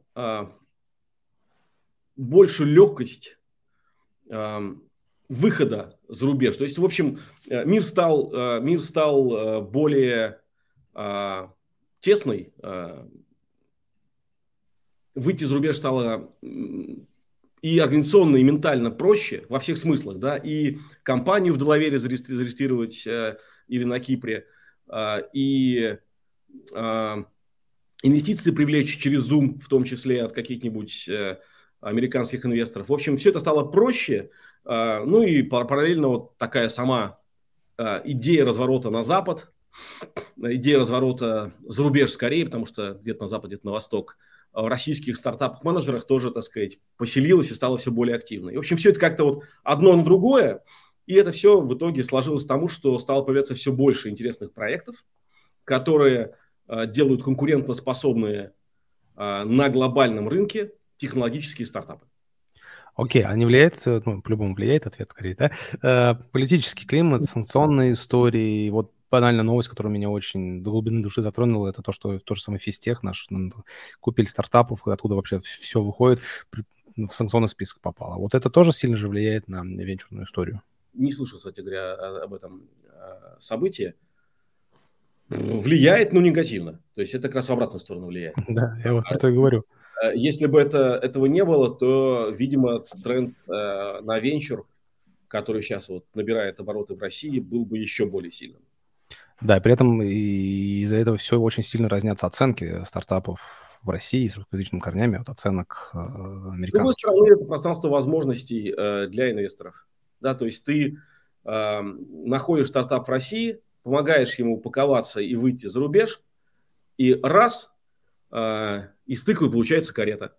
[SPEAKER 3] большую легкость выхода за рубеж. То есть, в общем, мир стал, мир стал более тесный, выйти за рубеж стало и организационно, и ментально проще во всех смыслах, да, и компанию в Делавере зарегистрировать э, или на Кипре, э, и э, инвестиции привлечь через Zoom, в том числе от каких-нибудь э, американских инвесторов. В общем, все это стало проще, э, ну и параллельно вот такая сама э, идея разворота на Запад, [SNIFFS] идея разворота за рубеж скорее, потому что где-то на Запад, где-то на Восток – в российских стартап-менеджерах тоже, так сказать, поселилась и стала все более активной. в общем, все это как-то вот одно на другое, и это все в итоге сложилось к тому, что стало появляться все больше интересных проектов, которые э, делают конкурентоспособные э, на глобальном рынке технологические стартапы.
[SPEAKER 1] Окей, а не влияет, ну, по-любому влияет ответ скорее, да? Э, политический климат, санкционные истории, вот банальная новость, которая меня очень до глубины души затронула, это то, что тот же самый физтех наш купили стартапов, откуда вообще все выходит, в санкционный список попало. Вот это тоже сильно же влияет на венчурную историю.
[SPEAKER 3] Не слышал, кстати говоря, об этом а, событии. Влияет, но негативно. То есть это как раз в обратную сторону влияет. [LAUGHS]
[SPEAKER 1] Да, я вот про то и говорю.
[SPEAKER 3] А, если бы это, этого не было, то, видимо, тренд э, на венчур, который сейчас вот набирает обороты в России, был бы еще более сильным.
[SPEAKER 1] Да, и при этом из-за этого все очень сильно разнятся оценки стартапов в России с русскоязычными корнями от оценок э, американских. С другой
[SPEAKER 3] стороны, это пространство возможностей э, для инвесторов. Да, то есть ты э, находишь стартап в России, помогаешь ему упаковаться и выйти за рубеж, и раз, э, из тыквы получается карета.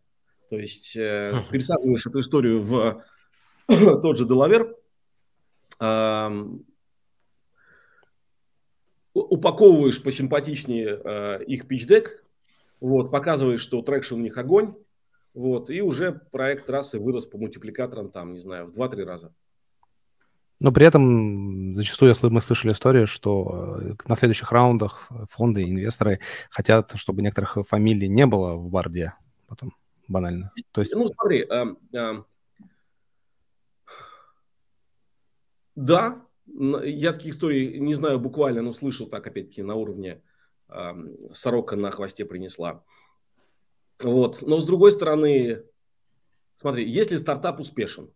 [SPEAKER 3] То есть э, пересаживаешь эту историю в [CLEARS THROAT] тот же Делавер, э, упаковываешь посимпатичнее э, их пичдек, вот, показываешь, что traction у них огонь, вот, и уже проект трассы вырос по мультипликаторам, там, не знаю, в 2-3 раза.
[SPEAKER 1] Но при этом зачастую мы слышали историю, что э, на следующих раундах фонды и инвесторы хотят, чтобы некоторых фамилий не было в board е потом, банально.
[SPEAKER 3] То есть... Ну, смотри, э, э, да, я таких историй не знаю буквально, но слышал так, опять-таки, на уровне э, сорока на хвосте принесла. Вот. Но с другой стороны, смотри, если стартап успешен,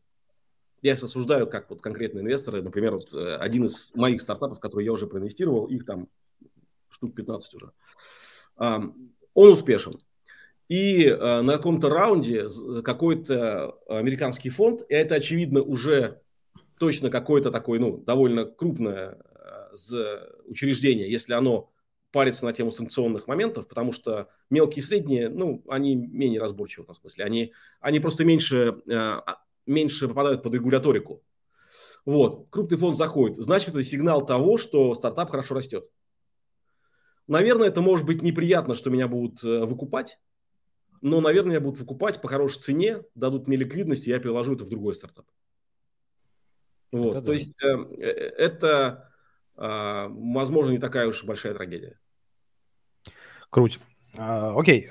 [SPEAKER 3] я рассуждаю как вот конкретные инвесторы, например, вот э, один из моих стартапов, который я уже проинвестировал, их там штук 15 уже, э, он успешен. И э, на каком-то раунде какой-то американский фонд, и это, очевидно, уже точно какое-то такое, ну, довольно крупное э, учреждение, если оно парится на тему санкционных моментов, потому что мелкие и средние, ну, они менее разборчивы в этом смысле. Они, они просто меньше, э, а, меньше попадают под регуляторику. Вот, крупный фонд заходит. Значит, это сигнал того, что стартап хорошо растет. Наверное, это может быть неприятно, что меня будут э, выкупать, но, наверное, меня будут выкупать по хорошей цене, дадут мне ликвидность, и я переложу это в другой стартап. Вот, это то да. есть э, э, это, э, возможно, не такая уж большая трагедия.
[SPEAKER 1] Круть. А, окей.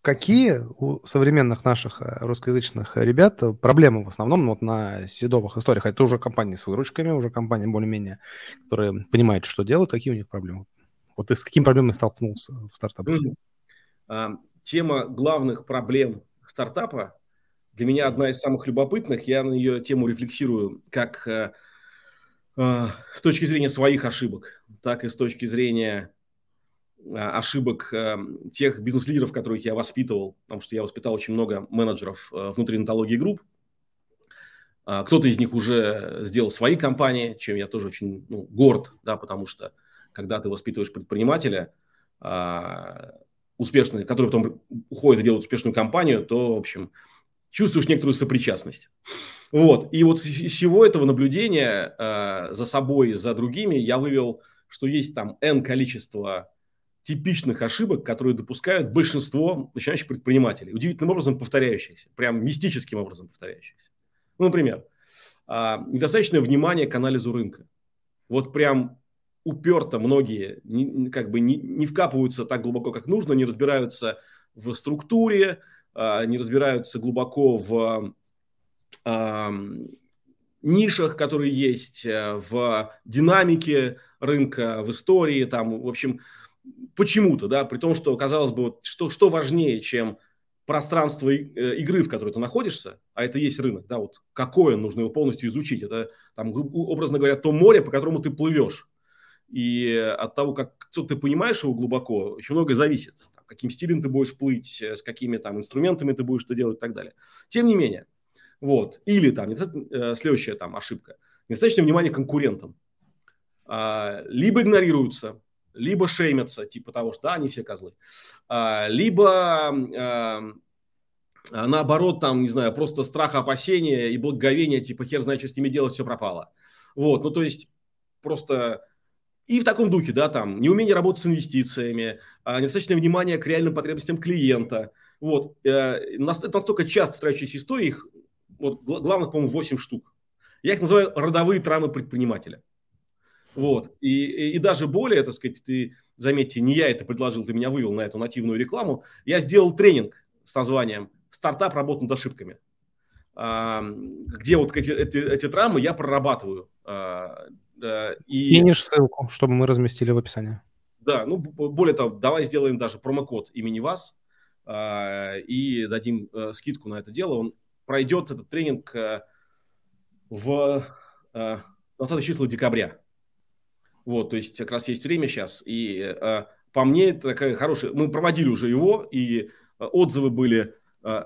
[SPEAKER 1] Какие у современных наших э, русскоязычных ребят проблемы в основном вот на седовых историях? Это уже компании с выручками, уже компании более-менее, которые понимают, что делают. Какие у них проблемы? Вот ты с какими проблемами столкнулся в стартапе?
[SPEAKER 3] А, тема главных проблем стартапа для меня одна из самых любопытных. Я на ее тему рефлексирую как э, э, с точки зрения своих ошибок, так и с точки зрения э, ошибок тех бизнес-лидеров, которых я воспитывал, потому что я воспитал очень много менеджеров внутри онтологии групп. Кто-то из них уже сделал свои компании, чем я тоже очень ну, горд, да, потому что когда ты воспитываешь предпринимателя, успешный, который потом уходит и делает успешную компанию, то, в общем, чувствуешь некоторую сопричастность. Вот. И вот из всего этого наблюдения э, за собой, за другими я вывел, что есть там N количество типичных ошибок, которые допускают большинство начинающих предпринимателей. Удивительным образом повторяющихся, прям мистическим образом повторяющихся. Ну, например, э, недостаточное внимание к анализу рынка. Вот прям уперто многие не, как бы не, не вкапываются так глубоко, как нужно, не разбираются в структуре, не разбираются глубоко в э, нишах, которые есть, э, в динамике рынка, в истории, там, в общем, почему-то, да, при том, что, казалось бы, что, что важнее, чем пространство игры, в которой ты находишься, а это есть рынок, да, вот какое нужно его полностью изучить, это, там, образно говоря, то море, по которому ты плывешь, и от того, как ты понимаешь его глубоко, очень многое зависит. Каким стилем ты будешь плыть, э, с какими там инструментами ты будешь это делать и так далее. Тем не менее, вот. Или там, э, следующая там ошибка. Недостаточное внимание конкурентам. А, либо игнорируются, либо шеймятся, типа того, что да, они все козлы. А, либо а, наоборот, там, не знаю, просто страх, опасения и благоговение, типа хер знает, что с ними делать, все пропало. Вот, ну то есть просто и в таком духе, да, там, неумение работать с инвестициями, а, недостаточное внимание к реальным потребностям клиента. Вот. Э, это настолько часто встречающиеся истории, их, вот, главных, по-моему, 8 штук. Я их называю родовые травмы предпринимателя. Вот. И, и, и даже более, так сказать, ты, заметьте, не я это предложил, ты меня вывел на эту нативную рекламу. Я сделал тренинг с названием «Стартап работа над ошибками», а, где вот эти, эти, эти травмы я прорабатываю а,
[SPEAKER 1] и... Кинешь ссылку, чтобы мы разместили в описании.
[SPEAKER 3] Да, ну более того, давай сделаем даже промокод имени вас э, и дадим э, скидку на это дело. Он пройдет этот тренинг э, в э, 20 числах декабря. Вот, то есть как раз есть время сейчас. И э, по мне это такая хорошая... Мы проводили уже его, и отзывы были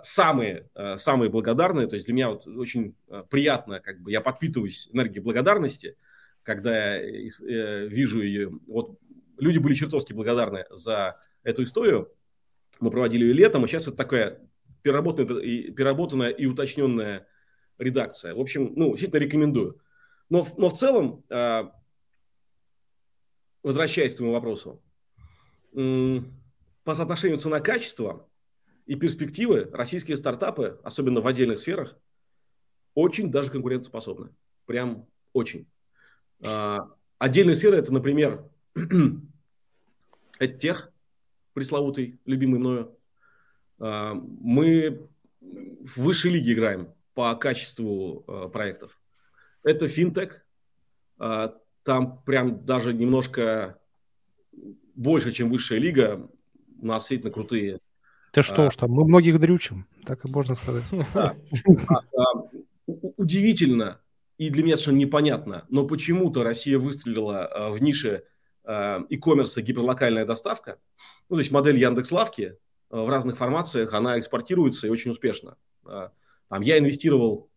[SPEAKER 3] самые, самые благодарные. То есть для меня вот очень приятно, как бы я подпитываюсь энергией благодарности – когда я э, вижу ее. Вот люди были чертовски благодарны за эту историю. Мы проводили ее летом, и сейчас это такая переработанная, переработанная и уточненная редакция. В общем, ну, действительно рекомендую. Но, но в целом, э, возвращаясь к твоему вопросу, по соотношению цена-качество и перспективы российские стартапы, особенно в отдельных сферах, очень даже конкурентоспособны. Прям очень. А, отдельная сфера это, например, [CLEARS THROAT] это тех, пресловутый, любимый мною. А, мы в высшей лиге играем по качеству а, проектов. Это финтех. Там прям даже немножко больше, чем высшая лига. У нас действительно крутые.
[SPEAKER 1] Ты что уж там, мы многих дрючим, так и можно сказать. [LAUGHS]
[SPEAKER 3] Удивительно, и для меня совершенно непонятно, но почему-то Россия выстрелила э, в нише э, e-commerce гиперлокальная доставка. Ну, то есть модель Яндекс.Лавки э, в разных формациях, она экспортируется и очень успешно. Там я инвестировал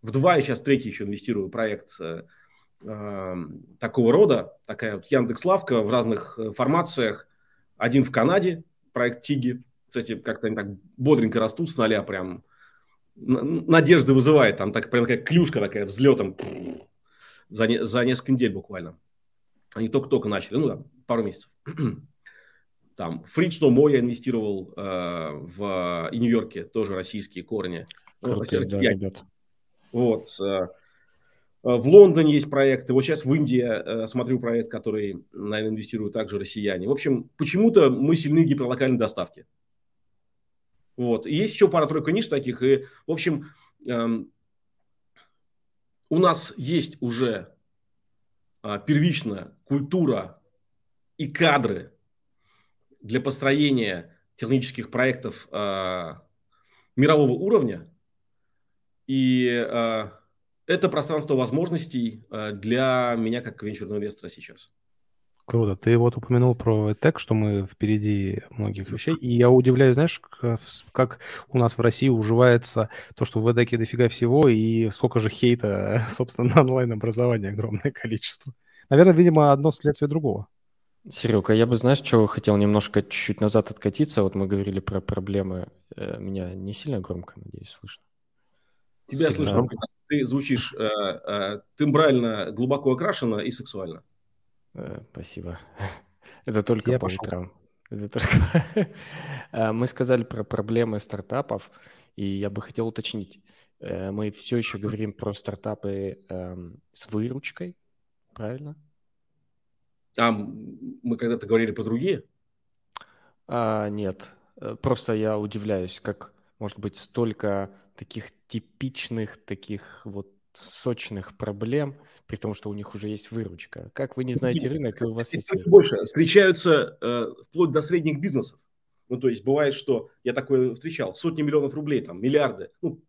[SPEAKER 3] в два, и сейчас третий еще инвестирую проект такого рода, такая вот Яндекс.Лавка в разных формациях. Один в Канаде, проект Тиги. Кстати, как-то они так бодренько растут с нуля прям надежды вызывает. Там так, прям такая клюшка такая взлетом за, не, за несколько недель буквально. Они только-только начали, ну, да, пару месяцев. [CLEARS THROAT] Там Фридж No я инвестировал э, в и Нью-Йорке, тоже российские корни. Ну, Крутые, да, ребят. Вот. Э, в Лондоне есть проекты. Вот сейчас в Индии э, смотрю проект, который, наверное, инвестируют также россияне. В общем, почему-то мы сильны в гиперлокальной доставке. Вот. И есть еще пара-тройка ниш таких. И, в общем, эм, у нас есть уже э, первичная культура и кадры для построения технических проектов э, мирового уровня. И э, это пространство возможностей э, для меня как венчурного инвестора сейчас.
[SPEAKER 1] Круто. Ты вот упомянул про тег, что мы впереди многих вещей. И я удивляюсь, знаешь, как у нас в России уживается то, что в эдеке дофига всего, и сколько же хейта, [LAUGHS] собственно, на онлайн-образование огромное количество. Наверное, видимо, одно следствие другого.
[SPEAKER 2] Серега, я бы, знаешь, что хотел немножко чуть-чуть назад откатиться. Вот мы говорили про проблемы. Э, меня не сильно громко, надеюсь, слышно.
[SPEAKER 3] Тебя сильно. слышно. Ты звучишь э, э, тембрально глубоко окрашенно и сексуально.
[SPEAKER 2] Э, спасибо. [LAUGHS] Это только Я по пошел. утрам. Это только... Э, [LAUGHS] мы сказали про проблемы стартапов, и я бы хотел уточнить. Э, мы все еще говорим про стартапы эм, с выручкой, правильно?
[SPEAKER 3] А мы когда-то говорили про другие?
[SPEAKER 2] А, нет. Просто я удивляюсь, как может быть столько таких типичных, таких вот сочных проблем, при том, что у них уже есть выручка. Как вы не знаете рынок, и у вас есть
[SPEAKER 3] выручка? Больше. Встречаются э, вплоть до средних бизнесов. Ну, то есть бывает, что я такое встречал, сотни миллионов рублей, там, миллиарды, ну,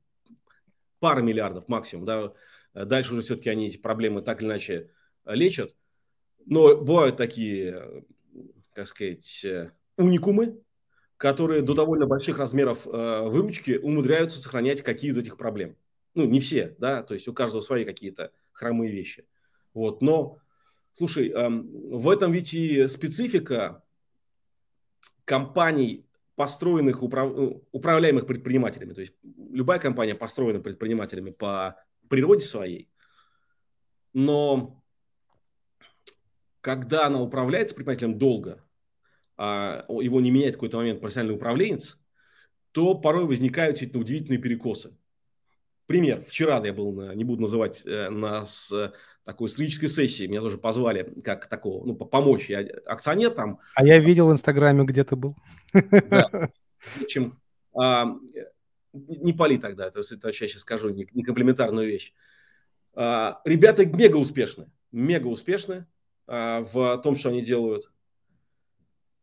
[SPEAKER 3] пара миллиардов максимум, да. Дальше уже все-таки они эти проблемы так или иначе лечат. Но бывают такие, как сказать, э, уникумы, которые до довольно больших размеров э, выручки умудряются сохранять какие из этих проблем. Ну, не все, да, то есть у каждого свои какие-то хромые вещи. Вот, но, слушай, эм, в этом ведь и специфика компаний, построенных, управ... Ну, управляемых предпринимателями. То есть любая компания построена предпринимателями по природе своей, но когда она управляется предпринимателем долго, а его не меняет в какой-то момент профессиональный управленец, то порой возникают эти удивительные перекосы. Пример. Вчера я был, на, не буду называть, э, на с, э, такой стратегической сессии. Меня тоже позвали как такого, ну, помочь. Я акционер там.
[SPEAKER 1] А я видел в Инстаграме, где ты был.
[SPEAKER 3] Да. [LAUGHS] В общем, а, не пали тогда, то есть это вообще сейчас скажу, не, не комплементарную вещь. А, ребята мега успешны, мега успешны а, в том, что они делают.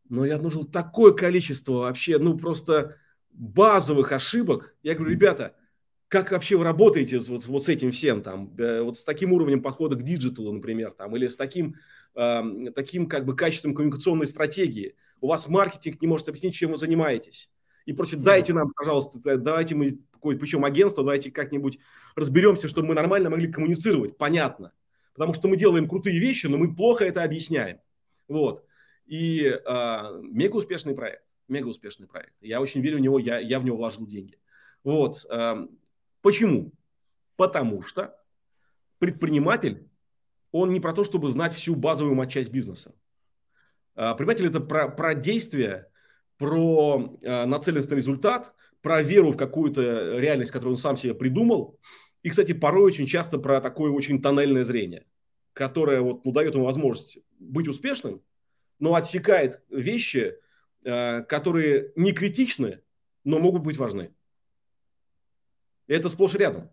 [SPEAKER 3] Но я обнаружил такое количество вообще, ну, просто базовых ошибок. Я говорю, ребята, как вообще вы работаете вот, вот с этим всем, там, вот с таким уровнем подхода к digital у, например, там, или с таким, э, таким как бы качеством коммуникационной стратегии. У вас маркетинг не может объяснить, чем вы занимаетесь. И прочее, дайте нам, пожалуйста, давайте мы, причем агентство, давайте как-нибудь разберемся, чтобы мы нормально могли коммуницировать, понятно. Потому что мы делаем крутые вещи, но мы плохо это объясняем. Вот. И э, мега успешный проект, мега успешный проект. Я очень верю в него, я, я в него вложил деньги. Вот. Э, Почему? Потому что предприниматель, он не про то, чтобы знать всю базовую матчасть бизнеса. А, предприниматель – это про, про действие, про а, нацеленность на результат, про веру в какую-то реальность, которую он сам себе придумал. И, кстати, порой очень часто про такое очень тоннельное зрение, которое вот, ну, дает ему возможность быть успешным, но отсекает вещи, а, которые не критичны, но могут быть важны. Это сплошь и рядом.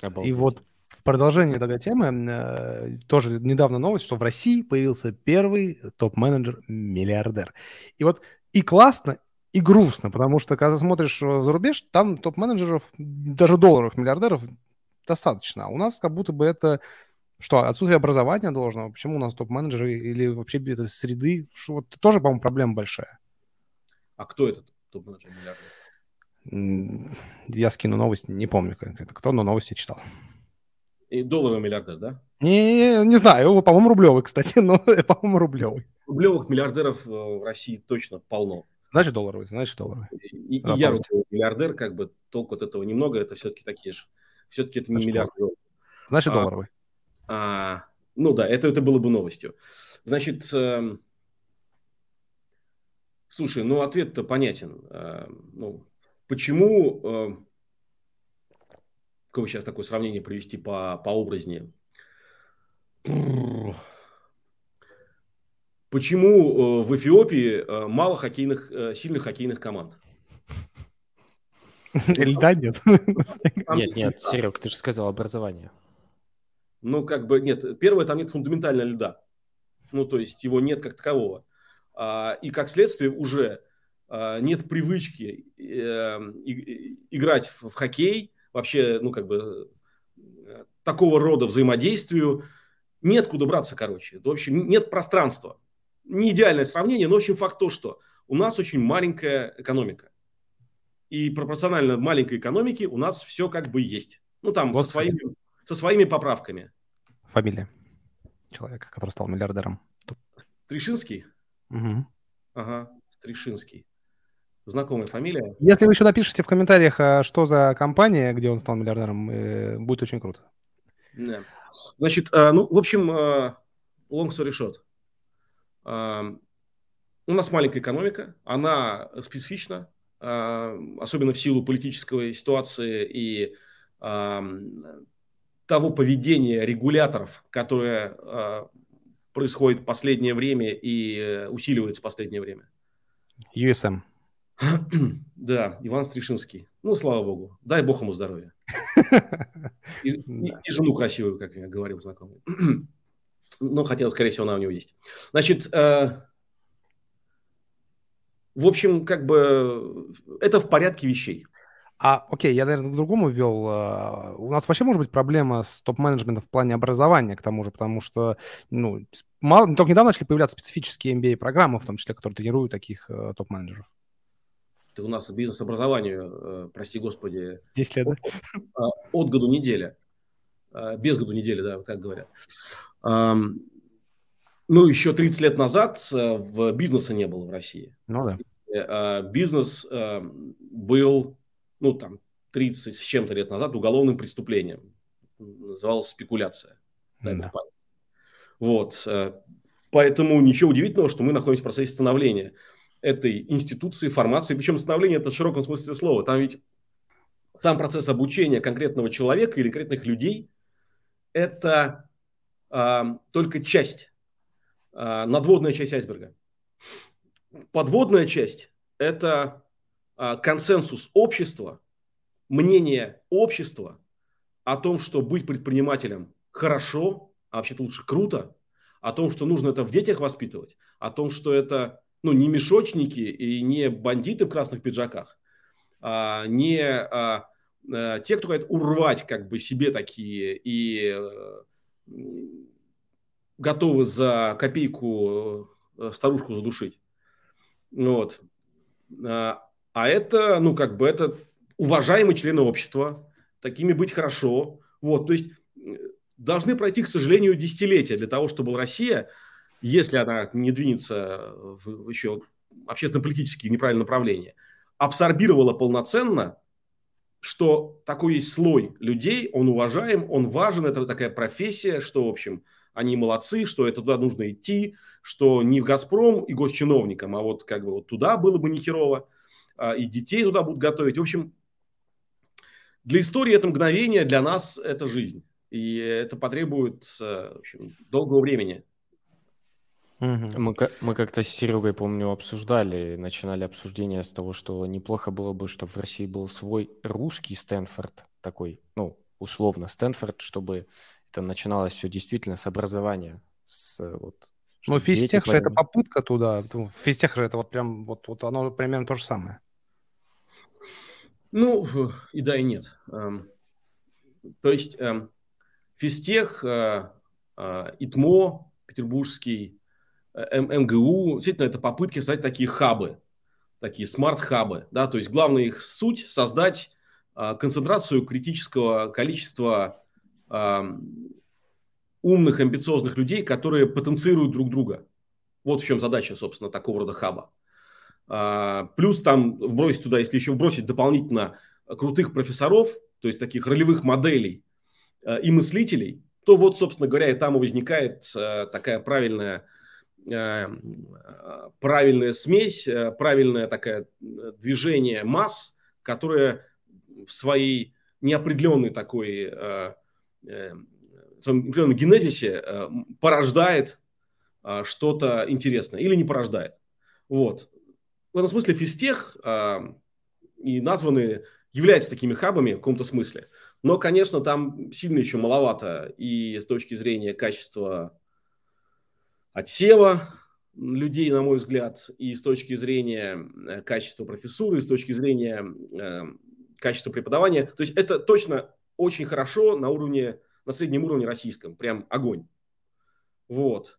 [SPEAKER 1] Обалдеть. И вот в продолжение этой темы э, тоже недавно новость, что в России появился первый топ-менеджер-миллиардер. И вот и классно, и грустно, потому что когда смотришь э, за рубеж, там топ-менеджеров, даже долларовых миллиардеров достаточно. А у нас как будто бы это что, отсутствие образования должного? Почему у нас топ-менеджеры или вообще это среды? Что, вот, тоже, по-моему, проблема большая.
[SPEAKER 3] А кто этот топ-менеджер-миллиардер?
[SPEAKER 1] Я скину новость, не помню конкретно кто, но новости читал.
[SPEAKER 3] И долларовый миллиардер, да?
[SPEAKER 1] Не, не знаю, по-моему, рублевый, кстати, [LAUGHS] но, по-моему, рублевый.
[SPEAKER 3] Рублевых миллиардеров э, в России точно полно.
[SPEAKER 1] Значит, долларовый, значит, долларовый.
[SPEAKER 3] И, и я рублевый миллиардер, как бы толку от этого немного, это все-таки такие же. Все-таки это значит, не миллиард долларов.
[SPEAKER 1] Значит, а, долларовый.
[SPEAKER 3] А, ну да, это, это было бы новостью. Значит, э, слушай, ну ответ-то понятен. Э, ну, Почему, э, какое сейчас такое сравнение привести по, по образнее? Почему э, в Эфиопии э, мало хоккейных, э, сильных хоккейных команд?
[SPEAKER 1] Льда нет. [LAUGHS]
[SPEAKER 2] Нет, нет, Серег, ты же сказал образование.
[SPEAKER 3] Ну, как бы, нет, первое, там нет фундаментального льда. Ну, то есть его нет как такового. А, и как следствие уже нет привычки эм, играть в хоккей, вообще, ну, как бы, такого рода взаимодействию. Нет куда браться, короче. В общем, нет пространства. Не идеальное сравнение, но, в общем, факт то, что у нас очень маленькая экономика. И пропорционально маленькой экономике у нас все как бы есть. Ну, там, вот, со, своими, со своими поправками.
[SPEAKER 1] Фамилия человека, который стал миллиардером.
[SPEAKER 3] Тришинский?
[SPEAKER 1] Угу.
[SPEAKER 3] Ага, Тришинский. Знакомая фамилия.
[SPEAKER 1] Если вы еще напишите в комментариях, а что за компания, где он стал миллиардером, э, будет очень круто.
[SPEAKER 3] Да. Значит, а, ну, в общем, а, long story short. У нас маленькая экономика, она специфична, особенно в силу политической ситуации и того поведения регуляторов, которое происходит в последнее время и э, усиливается в последнее время.
[SPEAKER 1] USM. [CLEARS THROAT]
[SPEAKER 3] Да, Иван Стришинский. Ну, слава богу. Дай бог ему здоровья. И, [LAUGHS] и, и жену красивую, как я говорил знакомый. [CLEARS THROAT] Ну, хотел, скорее всего, она у него есть. Значит, э, в общем, как бы это в порядке вещей.
[SPEAKER 1] А, окей, я, наверное, к другому ввел. А, у нас вообще может быть проблема с топ-менеджментом в плане образования, к тому же, потому что, ну, мало, только недавно начали появляться специфические MBA-программы, в том числе, которые тренируют таких uh, топ-менеджеров.
[SPEAKER 3] Ты у нас бизнес-образованию, uh, прости господи.
[SPEAKER 1] 10 лет,
[SPEAKER 3] от, да? Uh, от году неделя. Без году недели, да, так говорят. Ну, еще 30 лет назад в бизнеса не было в России.
[SPEAKER 1] Ну
[SPEAKER 3] да. Бизнес был ну, там, 30 с чем-то лет назад уголовным преступлением. Называлось спекуляция. Да. Вот. Э, поэтому ничего удивительного, что мы находимся в процессе становления этой институции, формации. Причем становление это в широком смысле слова. Там ведь сам процесс обучения конкретного человека или конкретных людей – это а, только часть, а, надводная часть айсберга. Подводная часть – это а, консенсус общества, мнение общества о том, что быть предпринимателем хорошо, а вообще-то лучше круто, о том, что нужно это в детях воспитывать, о том, что это ну, не мешочники и не бандиты в красных пиджаках, а не а, а, те, кто хотят урвать как бы себе такие и а, готовы за копейку э, старушку задушить. Вот. А, а это, ну, как бы, это уважаемые члены общества, такими быть хорошо. Вот, то есть должны пройти, к сожалению, десятилетия для того, чтобы Россия, если она не двинется в еще общественно-политические неправильное направление, абсорбировала полноценно, что такой есть слой людей, он уважаем, он важен, это такая профессия, что, в общем, они молодцы, что это туда нужно идти, что не в «Газпром» и госчиновникам, а вот как бы вот туда было бы нехерово. А, и детей туда будут готовить. В общем, для истории это мгновение, для нас это жизнь. И это потребует общем, долгого времени.
[SPEAKER 2] Мы, мы как-то с Серегой, помню, обсуждали, начинали обсуждение с того, что неплохо было бы, чтобы в России был свой русский Стэнфорд, такой, ну, условно Стэнфорд, чтобы это начиналось все действительно с образования, с вот
[SPEAKER 1] ну, физтех же это попытка туда. Ну, физтех же это вот прям, вот, вот оно примерно то же самое.
[SPEAKER 3] Ну, и да, и нет. Эм, то есть эм, физтех, э, э, ИТМО, Петербургский, э, МГУ, действительно, это попытки создать такие хабы, такие smart-хабы. Да? То есть главная их суть – создать концентрацию критического количества эм, умных, амбициозных людей, которые потенцируют друг друга. Вот в чем задача, собственно, такого рода хаба. А, плюс там вбросить туда, если еще вбросить дополнительно крутых профессоров, то есть таких ролевых моделей а, и мыслителей, то вот, собственно говоря, и там и возникает а, такая правильная, правильная смесь, правильное такое движение масс, которое в своей неопределенной такой э, в своем генезисе порождает что-то интересное или не порождает. Вот в этом смысле физтех э, и названы являются такими хабами в каком-то смысле. Но, конечно, там сильно еще маловато и с точки зрения качества отсева людей, на мой взгляд, и с точки зрения э, качества профессуры, и с точки зрения э, качество преподавания. То есть это точно очень хорошо на уровне, на среднем уровне российском, прям огонь. Вот.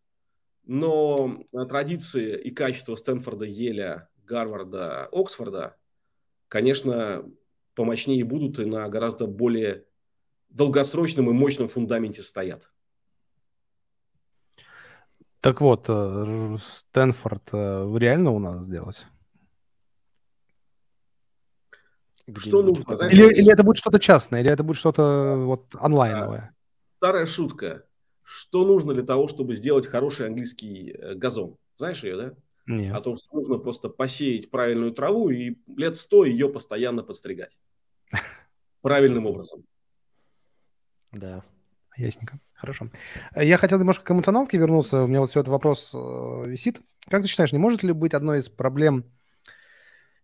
[SPEAKER 3] Но традиции и качество Стэнфорда, Еля, Гарварда, Оксфорда, конечно, помощнее будут и на гораздо более долгосрочном и мощном фундаменте стоят.
[SPEAKER 1] Так вот, э, Стэнфорд э, реально у нас сделать?
[SPEAKER 3] Что нужно?
[SPEAKER 1] Или, или это будет что-то частное, или это будет что-то вот онлайновое?
[SPEAKER 3] Старая шутка. Что нужно для того, чтобы сделать хороший английский э, газон? Знаешь ее, да?
[SPEAKER 1] Нет.
[SPEAKER 3] О том, что нужно просто посеять правильную траву и лет сто ее постоянно подстригать. [LAUGHS] Правильным образом.
[SPEAKER 1] Да. Ясненько. Хорошо. Я хотел немножко к эмоционалке вернуться. У меня вот все этот вопрос э, висит. Как ты считаешь, не может ли быть одной из проблем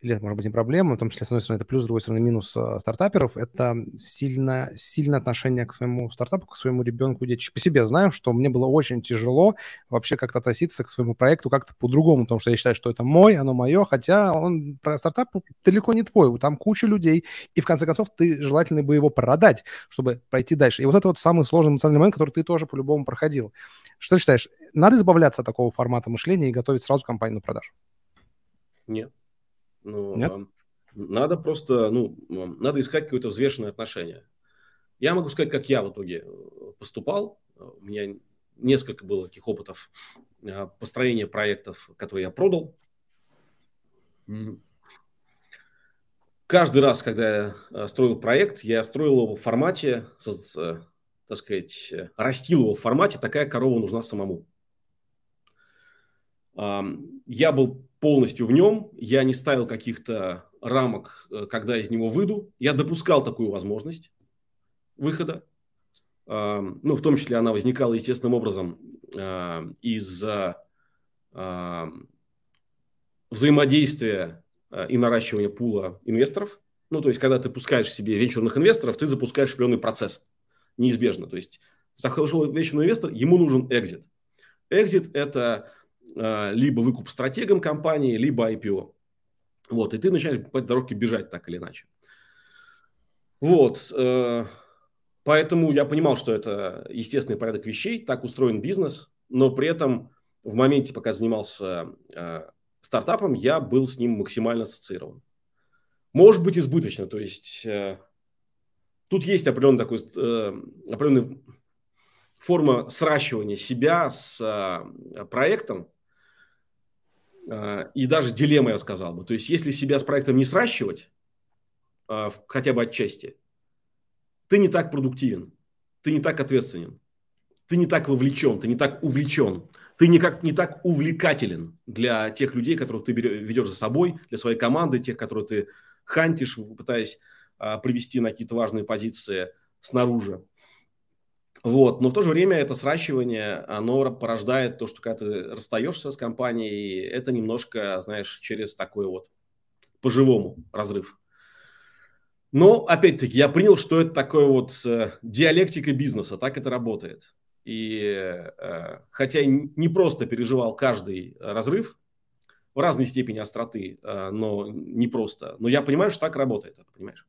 [SPEAKER 1] или, может быть, не проблема, в том числе, с одной стороны, это плюс, с другой стороны, минус э, стартаперов, это сильно, сильное отношение к своему стартапу, к своему ребенку, детищу. По себе знаю, что мне было очень тяжело вообще как-то относиться к своему проекту как-то по-другому, потому что я считаю, что это мой, оно мое, хотя он про стартап далеко не твой, там куча людей, и в конце концов ты желательно бы его продать, чтобы пройти дальше. И вот это вот самый сложный эмоциональный момент, который ты тоже по-любому проходил. Что ты считаешь, надо избавляться от такого формата мышления и готовить сразу компанию на продажу?
[SPEAKER 3] Нет. Ну, Нет? Надо просто, ну, надо искать какое-то взвешенное отношение. Я могу сказать, как я в итоге э, поступал. У меня несколько было таких опытов э, построения проектов, которые я продал. Каждый раз, когда я э, строил проект, я строил его в формате, так сказать, растил его в формате «такая корова нужна самому». Я был полностью в нем, я не ставил каких-то рамок, э, когда из него выйду. Я допускал такую возможность выхода. Ну, в том числе она возникала естественным образом из-за взаимодействия э, и наращивания пула инвесторов. Ну, то есть, когда ты пускаешь себе венчурных инвесторов, ты запускаешь определенный процесс. Неизбежно. То есть, захотел венчурный инвестор, ему нужен экзит. Экзит – это либо выкуп стратегом компании, либо IPO. Вот, и ты начинаешь по этой дорожке бежать так или иначе. Вот, э, поэтому я понимал, что это естественный порядок вещей, так устроен бизнес, но при этом в моменте, пока занимался э, стартапом, я был с ним максимально ассоциирован. Может быть, избыточно, то есть э, тут есть определенный такой, определенная форма сращивания себя с проектом, а, и даже дилемма, я сказал бы. То есть, если себя с проектом не сращивать, а, хотя бы отчасти, ты не так продуктивен, ты не так ответственен, ты не так вовлечен, ты не так увлечен, ты никак не так увлекателен для тех людей, которых ты ведешь за собой, для своей команды, тех, которые ты хантишь, пытаясь а, привести на какие-то важные позиции снаружи. Вот. Но в то же время это сращивание, оно порождает то, что когда ты расстаешься с компанией, это немножко, знаешь, через такой вот по-живому разрыв. Но, опять-таки, я принял, что это такое вот э, диалектика бизнеса, так это работает. И э, хотя не просто переживал каждый разрыв, в разной степени остроты, э, но не просто. Но я понимаю, что так работает, понимаешь?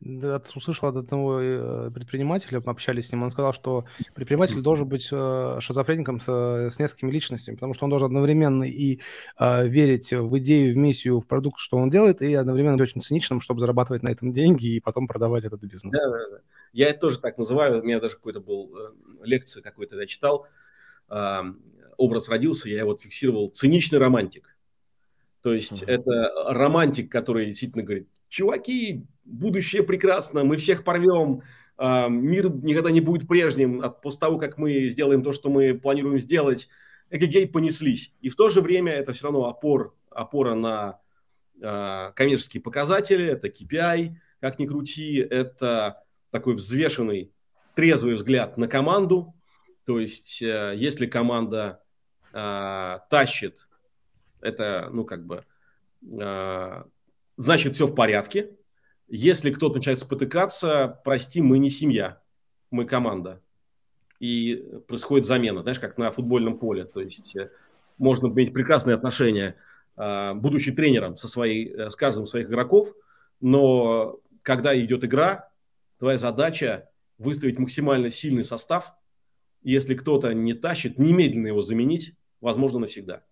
[SPEAKER 1] Услышал от одного э, предпринимателя, мы общались с ним, он сказал, что предприниматель должен быть э, шизофреником с, с несколькими личностями, потому что он должен одновременно и э, верить в идею, в миссию, в продукт, что он делает, и одновременно быть очень циничным, чтобы зарабатывать на этом деньги и потом продавать этот бизнес.
[SPEAKER 3] Да, да, да. Я это тоже так называю. У меня даже какой-то был э, лекция какой-то я читал. Э, образ родился, я его фиксировал. Циничный романтик. То есть uh-huh. это романтик, который действительно говорит, чуваки, будущее прекрасно, мы всех порвем, а, мир никогда не будет прежним от, после того, как мы сделаем то, что мы планируем сделать, эгегей понеслись. И в то же время это все равно опор, опора на э, коммерческие показатели, это KPI, как ни крути, это такой взвешенный, трезвый взгляд на команду. То есть, э, если команда э, тащит, это, ну, как бы, э, значит, все в порядке. Если кто-то начинает спотыкаться, прости, мы не семья, мы команда. И происходит замена, знаешь, как на футбольном поле. То есть э, можно иметь прекрасные отношения, а, будучи тренером со своей, э, с каждым своих игроков, но когда идет игра, твоя задача выставить максимально сильный состав. Если кто-то не тащит, немедленно его заменить, возможно, навсегда.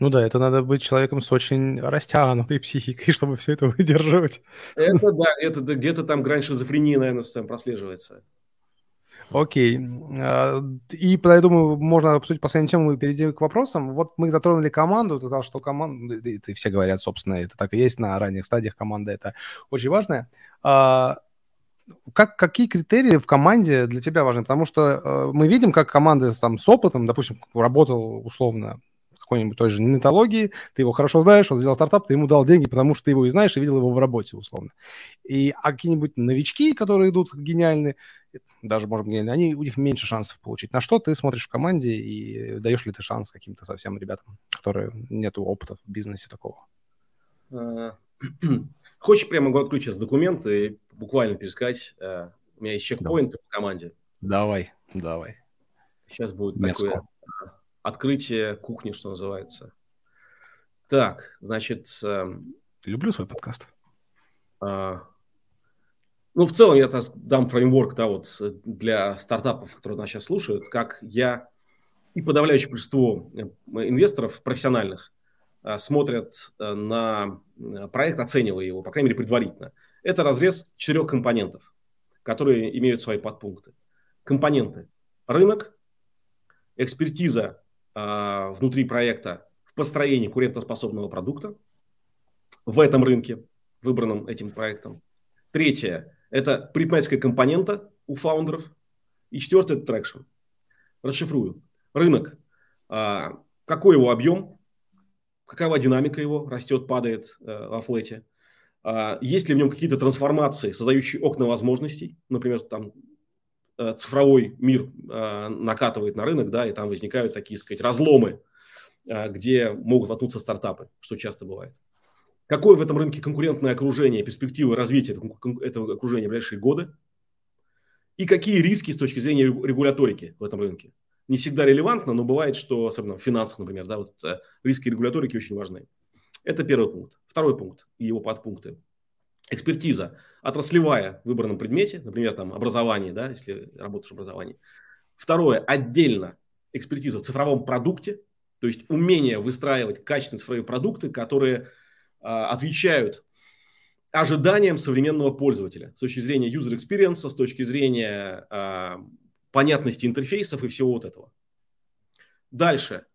[SPEAKER 1] Ну да, это надо быть человеком с очень растянутой психикой, [LAUGHS] чтобы все это выдерживать.
[SPEAKER 3] Это да, это где-то там грань шизофрении, наверное, там прослеживается.
[SPEAKER 1] Окей. А, и, я думаю, можно обсудить последнюю тему и перейти к вопросам. Вот мы затронули команду. Ты сказал, что команда... И все говорят, собственно, это так и есть на ранних стадиях команда. Это очень важное. А, как, какие критерии в команде для тебя важны? Потому что э, мы видим, как команды там, с опытом, допустим, работал условно какой-нибудь той же нетологии, ты его хорошо знаешь, он сделал стартап, ты ему дал деньги, потому что ты его и знаешь, и видел его в работе, условно. И а какие-нибудь новички, которые идут гениальные, даже, может быть, они, у них меньше шансов получить. На что ты смотришь в команде и даешь ли ты шанс каким-то совсем ребятам, которые нету опыта в бизнесе такого?
[SPEAKER 3] А, [CLEARS THROAT] хочешь, прямо могу открыть сейчас документы и буквально пересказать. А, у меня есть чекпоинты по команде.
[SPEAKER 1] Давай, давай.
[SPEAKER 3] Сейчас будет Меско. такое открытие кухни, что называется. Так, значит... Эм,
[SPEAKER 1] Люблю свой подкаст.
[SPEAKER 3] А, ну, в целом я дам фреймворк, да, вот для стартапов, которые нас сейчас слушают, как я и подавляющее большинство э, инвесторов профессиональных а, смотрят э, на э, проект, оценивая его, по крайней мере, предварительно. Это разрез четырех компонентов, которые имеют свои подпункты. Компоненты. Рынок, экспертиза а, внутри проекта в построении конкурентоспособного продукта в этом рынке, выбранном этим проектом. Третье – это предпринимательская компонента у фаундеров. И четвертое – это traction. Расшифрую. Рынок. А, какой его объем? Какова динамика его? Растет, падает э, во flat е? А, есть ли в нем какие-то трансформации, создающие окна возможностей? Например, там цифровой мир э, накатывает на рынок, да, и там возникают такие, сказать, разломы, э, где могут воткнуться стартапы, что часто бывает. Какое в этом рынке конкурентное окружение, перспективы развития этого окружения в ближайшие годы? И какие риски с точки зрения регуляторики в этом рынке? Не всегда релевантно, но бывает, что, особенно в финансах, например, да, вот, риски регуляторики очень важны. Это первый пункт. Второй пункт и его подпункты – экспертиза отраслевая в выбранном предмете, например, там образование, да, если работаешь в образовании. Второе, отдельно экспертиза в цифровом продукте, то есть умение выстраивать качественные цифровые продукты, которые а, отвечают ожиданиям современного пользователя с точки зрения user experience, с точки зрения а, понятности интерфейсов и всего вот этого. Дальше.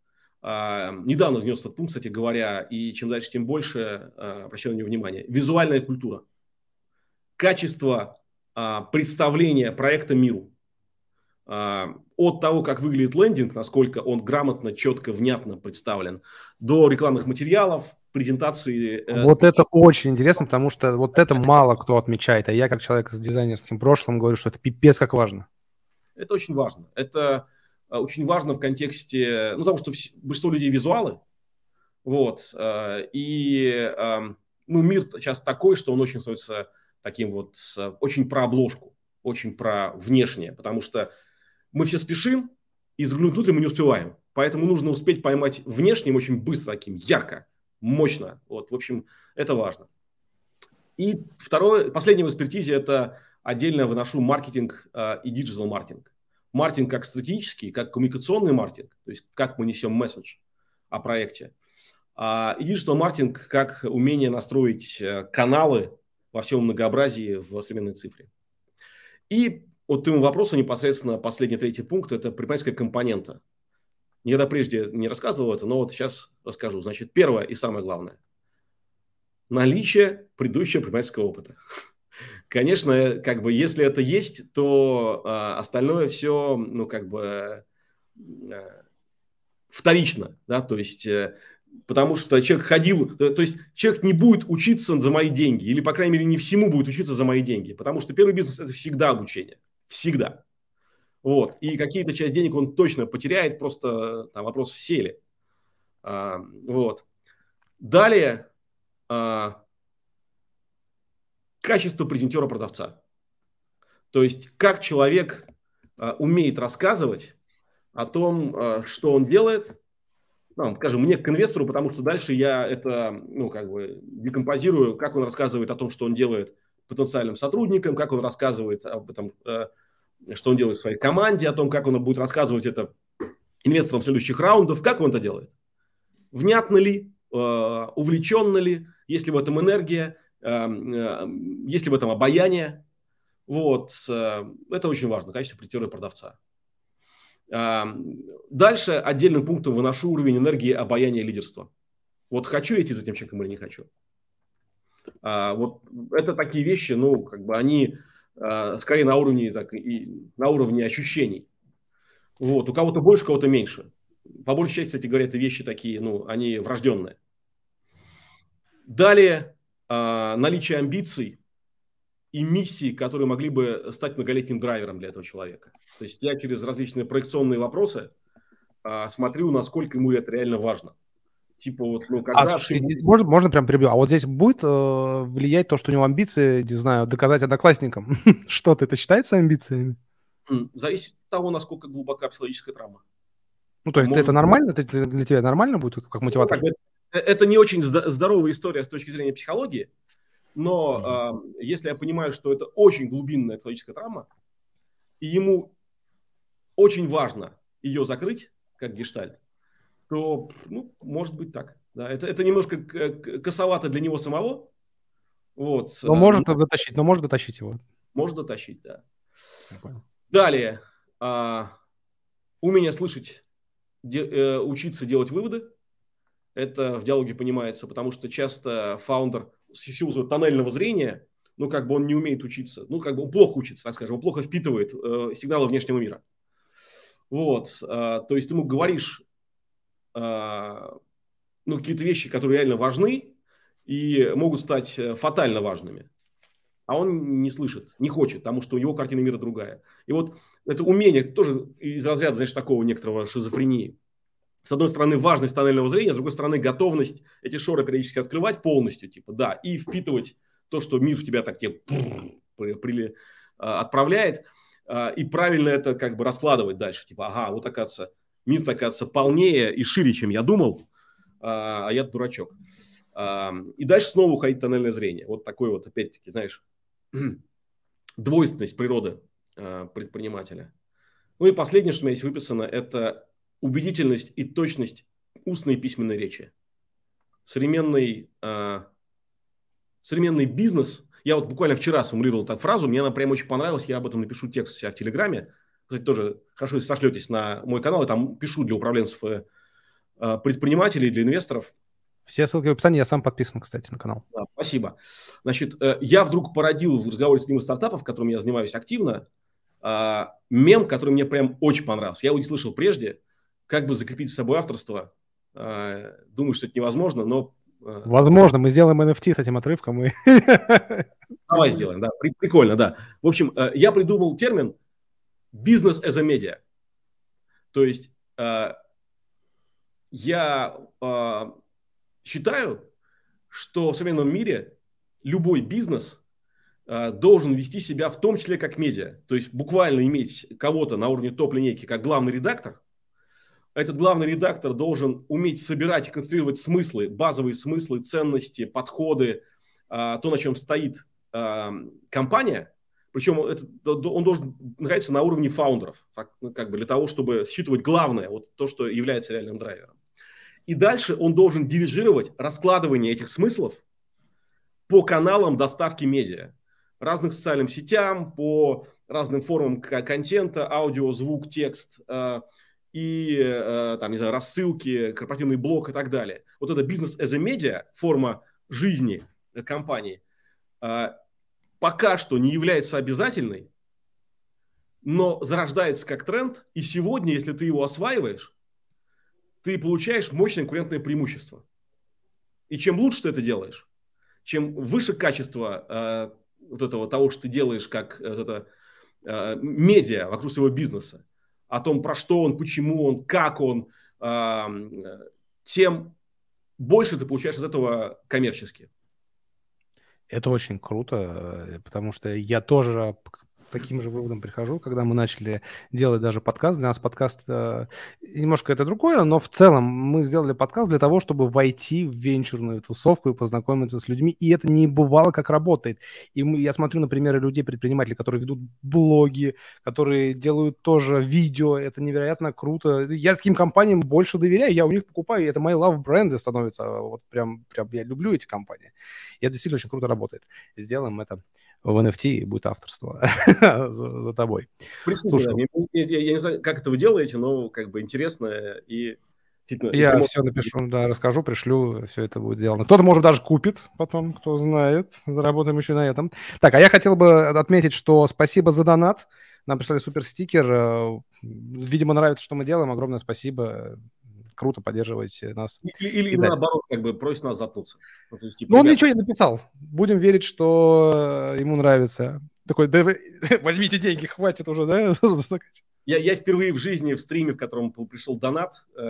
[SPEAKER 3] А, недавно внес этот пункт, кстати говоря, и чем дальше, тем больше а, обращаю на него внимание. Визуальная культура. Качество а, представления проекта миру. От того, как выглядит лендинг, насколько он грамотно, четко, внятно представлен, до рекламных материалов, презентации.
[SPEAKER 1] Э, вот это очень интересно, потому что вот это мало кто отмечает, а я как человек с дизайнерским прошлым говорю, что это пипец как важно.
[SPEAKER 3] Это очень важно. Это очень важно в контексте, ну, потому что большинство людей визуалы, вот, а, и ну, мир сейчас такой, что он очень становится таким вот, очень про обложку, очень про внешнее, потому что мы все спешим, и заглянуть внутрь мы не успеваем. Поэтому нужно успеть поймать внешним очень быстро, таким ярко, мощно. Вот, в общем, это важно. И второе, последнее в экспертизе – это отдельно выношу маркетинг э, и digital маркетинг маркетинг как стратегический, как коммуникационный маркетинг, то есть как мы несем месседж о проекте, а, и digital маркетинг как умение настроить э, каналы во всем многообразии в современной цифре. И вот твоему вопросу непосредственно последний третий пункт – это предпринимательская компонента. Никогда прежде не рассказывал это, но вот сейчас расскажу. Значит, первое и самое главное – наличие предыдущего предпринимательского опыта. Конечно, как бы, если это есть, то э, остальное все, ну, как бы, э, вторично, да, то есть, э, потому что человек ходил, то, то есть, человек не будет учиться за мои деньги, или, по крайней мере, не всему будет учиться за мои деньги, потому что первый бизнес – это всегда обучение, всегда. Вот, и какие-то часть денег он точно потеряет, просто там вопрос в селе. А, вот. Далее, а, качество презентера-продавца. То есть, как человек а, умеет рассказывать о том, а, что он делает, ну, скажем, мне к инвестору, потому что дальше я это, ну, как бы декомпозирую, как он рассказывает о том, что он делает потенциальным сотрудникам, как он рассказывает об этом, э, что он делает в своей команде, о том, как он будет рассказывать это инвесторам следующих раундов, как он это делает. Внятно ли, э, увлеченно ли, есть ли в этом энергия, есть ли в этом обаяние. Вот, это очень важно, качество предтера продавца. Дальше отдельным пунктом выношу уровень энергии обаяния лидерства. Вот хочу идти за тем человеком или не хочу. А, вот это такие вещи, ну, как бы они а, скорее на уровне, так, и, на уровне ощущений. Вот, у кого-то больше, у кого-то меньше. По большей части, кстати говоря, это вещи такие, ну, они врожденные. Далее, наличие амбиций и миссий, которые могли бы стать многолетним драйвером для этого человека. То есть я через различные проекционные вопросы а, смотрю, насколько ему это реально важно. Типа вот, ну, когда...
[SPEAKER 1] А, слушай, ты... можно, можно прям перебью? А вот здесь будет э, влиять то, что у него амбиции, не знаю, доказать одноклассникам [LAUGHS] что-то, это считается амбициями?
[SPEAKER 3] Зависит от того, насколько глубока психологическая травма.
[SPEAKER 1] Ну, то есть Может... это нормально? Это для тебя нормально будет как мотиватор? Ну,
[SPEAKER 3] это не очень здоровая история с точки зрения психологии, но э, если я понимаю, что это очень глубинная психологическая травма, и ему очень важно ее закрыть, как гештальт, то, ну, может быть так. Да, это, это немножко косовато для него самого. Вот.
[SPEAKER 1] Но может но, дотащить, но может дотащить его.
[SPEAKER 3] Может дотащить, да. Далее. А, умение слышать, де, э, учиться делать выводы. Это в диалоге понимается, потому что часто фаундер в силу тоннельного зрения, ну, как бы он не умеет учиться, ну, как бы он плохо учится, так скажем, он плохо впитывает э, сигналы внешнего мира. Вот, э, то есть ты ему говоришь э, ну, какие-то вещи, которые реально важны и могут стать э, фатально важными. А он не слышит, не хочет, потому что у него картина мира другая. И вот это умение, тоже из разряда, знаешь, такого некоторого шизофрении. С одной стороны, важность тоннельного зрения, с другой стороны, готовность эти шоры периодически открывать полностью, типа, да, и впитывать то, что мир в тебя так тебе при, при, а, отправляет, а, и правильно это как бы раскладывать дальше. Типа, ага, вот оказывается, мир, оказывается, полнее и шире, чем я думал, а, а я дурачок. И дальше снова уходить в тоннельное зрение. Вот такой вот, опять-таки, знаешь, [CLEARS THROAT] двойственность природы предпринимателя. Ну и последнее, что у меня здесь выписано, это убедительность и точность устной и письменной речи. Современный, э, современный бизнес, я вот буквально вчера сформулировал так фразу, мне она прям очень понравилась, я об этом напишу текст себя в Телеграме. Кстати, тоже хорошо, если сошлетесь на мой канал, я там пишу для управленцев э, предпринимателей, для инвесторов.
[SPEAKER 1] Все ссылки в описании, я сам подписан, кстати, на канал.
[SPEAKER 3] Да, спасибо. Значит, э, я вдруг породил в разговоре с ним стартапов, которым я занимаюсь активно, э, мем, который мне прям очень понравился. Я его не слышал прежде – как бы закрепить с собой авторство. А, думаю, что это невозможно, но...
[SPEAKER 1] А, Возможно, мы сделаем NFT с этим отрывком. И... [LAUGHS]
[SPEAKER 3] Давай сделаем, да. Прикольно, да. В общем, э, я придумал термин «бизнес as a media». То есть я считаю, что в современном мире любой бизнес должен вести себя в том числе как медиа. То есть буквально иметь кого-то на уровне топ-линейки как главный редактор – этот главный редактор должен уметь собирать и конструировать смыслы, базовые смыслы, ценности, подходы, а, то, на чем стоит а, компания. Причем он должен находиться на уровне фаундеров, ну, как бы для того, чтобы считывать главное, вот то, что является реальным драйвером. И дальше он должен дирижировать раскладывание этих смыслов по каналам доставки медиа, разным социальным сетям, по разным формам контента, аудио, звук, текст, а, и э, там, не знаю, рассылки, корпоративный блок и так далее. Вот это бизнес as a media, форма жизни компании, э, пока что не является обязательной, но зарождается как тренд, и сегодня, если ты его осваиваешь, ты получаешь мощное конкурентное преимущество. И чем лучше ты это делаешь, чем выше качество э, вот этого того, что ты делаешь как э, вот это, э, медиа вокруг своего бизнеса, о том, про что он, почему он, как он, тем больше ты получаешь от этого коммерчески.
[SPEAKER 1] Это очень круто, э, потому что я тоже таким же выводом прихожу, когда мы начали делать даже подкаст. Для нас подкаст э, немножко это другое, но в целом мы сделали подкаст для того, чтобы войти в венчурную тусовку и познакомиться с людьми. И это не бывало, как работает. И мы, я смотрю на примеры людей, предпринимателей, которые ведут блоги, которые делают тоже видео. Это невероятно круто. Я таким компаниям больше доверяю, я у них покупаю, и это мои love бренды становятся. Вот прям, прям я люблю эти компании. И это действительно очень круто работает. Сделаем это в NFT будет авторство [LAUGHS] за, за тобой.
[SPEAKER 3] Прикольно, Слушай, я, я, я не знаю, как это вы делаете, но как бы интересно и
[SPEAKER 1] я можно... все напишу, да, расскажу, пришлю, все это будет сделано. Кто-то, может, даже купит потом, кто знает. Заработаем еще на этом. Так, а я хотел бы отметить, что спасибо за донат. Нам прислали супер стикер. Э, видимо, нравится, что мы делаем. Огромное спасибо круто поддерживать нас.
[SPEAKER 3] Или, или наоборот, как бы просит нас заткнуться.
[SPEAKER 1] Ну, есть, типа, ну он ничего не написал. Будем верить, что ему нравится. Такой, да вы, [LAUGHS] возьмите деньги, хватит уже, да? [LAUGHS]
[SPEAKER 3] Я, я впервые в жизни в стриме, в котором пришел донат, э,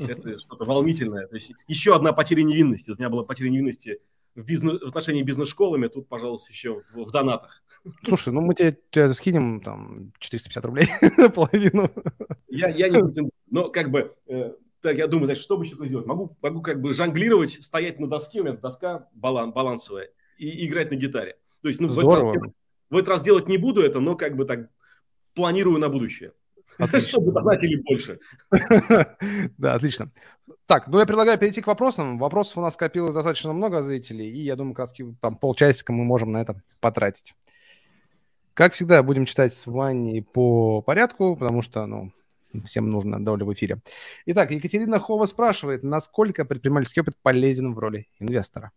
[SPEAKER 3] это что-то волнительное. То есть еще одна потеря невинности. У меня была потеря невинности в, бизнес, в отношении бизнес-школами, тут, пожалуйста, еще в, в донатах.
[SPEAKER 1] Слушай, ну мы тебе, тебе скинем там 450 рублей [LAUGHS] половину.
[SPEAKER 3] Я, я не но как бы э, так, я думаю, значит, что бы еще сделать? Могу, могу как бы жонглировать, стоять на доске, у меня доска балан, балансовая, и играть на гитаре. То есть, ну, в этот, раз, в этот раз делать не буду это, но как бы так планирую на будущее. [LAUGHS] Отлично. Чтобы донатили больше. [LAUGHS]
[SPEAKER 1] Да, отлично. Так, ну я предлагаю перейти к вопросам. Вопросов у нас скопилось достаточно много зрителей, и я думаю, как раз там полчасика мы можем на это потратить. Как всегда, будем читать с Ваней по порядку, потому что, ну, всем нужно доля в эфире. Итак, Екатерина Хова спрашивает, насколько предпринимательский опыт полезен в роли инвестора?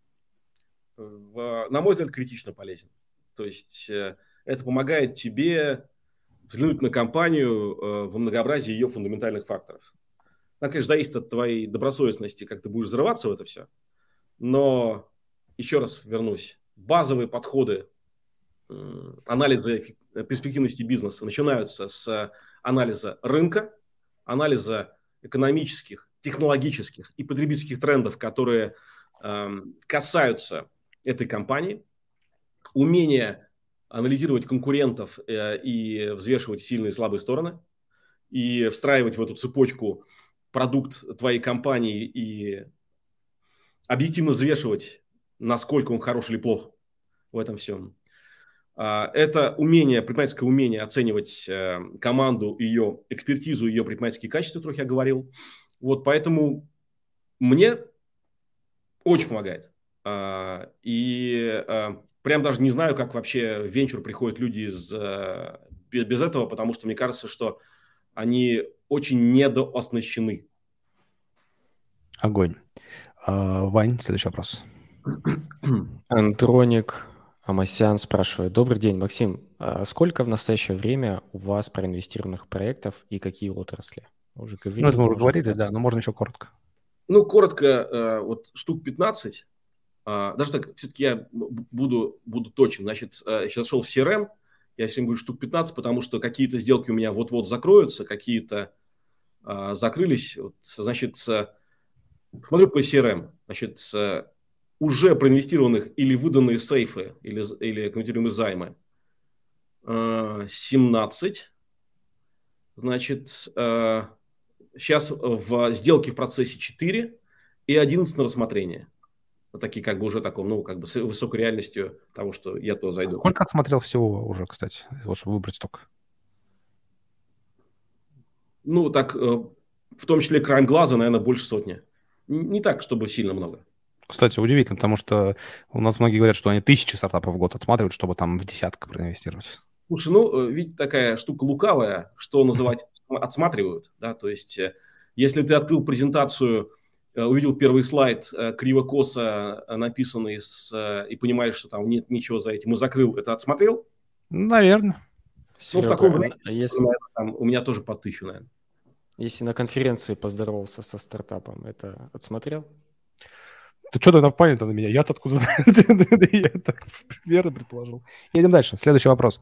[SPEAKER 3] На мой взгляд, критично полезен. То есть э, это помогает тебе взглянуть на компанию э, во многообразии ее фундаментальных факторов. Она, конечно, зависит от твоей добросовестности, как ты будешь взрываться в это все. Но, еще раз вернусь, базовые подходы анализа перспективности бизнеса начинаются с анализа рынка, анализа экономических, технологических и потребительских трендов, которые э, касаются этой компании, умение анализировать конкурентов э, и взвешивать сильные и слабые стороны, и встраивать в эту цепочку продукт твоей компании и объективно взвешивать, насколько он хорош или плох в этом всем. А, это умение, предпринимательское умение оценивать э, команду, ее экспертизу, ее предпринимательские качества, о которых я говорил. Вот поэтому мне очень помогает. А, и а, прям даже не знаю, как вообще в венчур приходят люди из, э, без этого, потому что мне кажется, что они очень недооснащены.
[SPEAKER 1] Огонь. Вань, следующий вопрос.
[SPEAKER 2] Антроник Амасян спрашивает. Добрый день, Максим. А сколько в настоящее время у вас проинвестированных проектов и какие отрасли?
[SPEAKER 1] Уже говорили, ну, это мы уже говорили, да, но можно еще коротко.
[SPEAKER 3] Ну, коротко, э, вот штук 15. А, даже так, все-таки я буду, буду точен. Значит, сейчас э, зашел в CRM, я сегодня буду штук 15, потому что какие-то сделки у меня вот-вот закроются, какие-то а, закрылись. Значит, смотрю по CRM. Значит, уже проинвестированных или выданные сейфы, или, или конвертируемые займы 17. Э, Значит, сейчас э, в сделке в процессе 4 и 11 на рассмотрение. Такие как бы уже таком, ну, как бы с высокой реальностью того, что я то зайду.
[SPEAKER 1] Сколько отсмотрел всего уже, кстати, вот, чтобы выбрать столько?
[SPEAKER 3] Ну, так, э, в том числе краем глаза, наверное, больше сотни. Не так, чтобы сильно много.
[SPEAKER 1] Кстати, удивительно, потому что у нас многие говорят, что они тысячи стартапов в год отсматривают, чтобы там в десятка проинвестировать.
[SPEAKER 3] Слушай, ну, э, ведь такая штука лукавая, что называть отсматривают, да, то есть э, если ты открыл презентацию, э, увидел первый слайд криво-косо написанный с, и понимаешь, что там нет ничего за этим, и закрыл, это отсмотрел?
[SPEAKER 1] Наверное.
[SPEAKER 3] Ну, в таком варианте, а если... там, у меня тоже по тысячу, наверное.
[SPEAKER 2] Если на конференции поздоровался со стартапом, это отсмотрел?
[SPEAKER 1] Ты что тогда понял на меня? Я-то откуда знаю? [LAUGHS] Я так примерно предположил. Едем дальше. Следующий вопрос.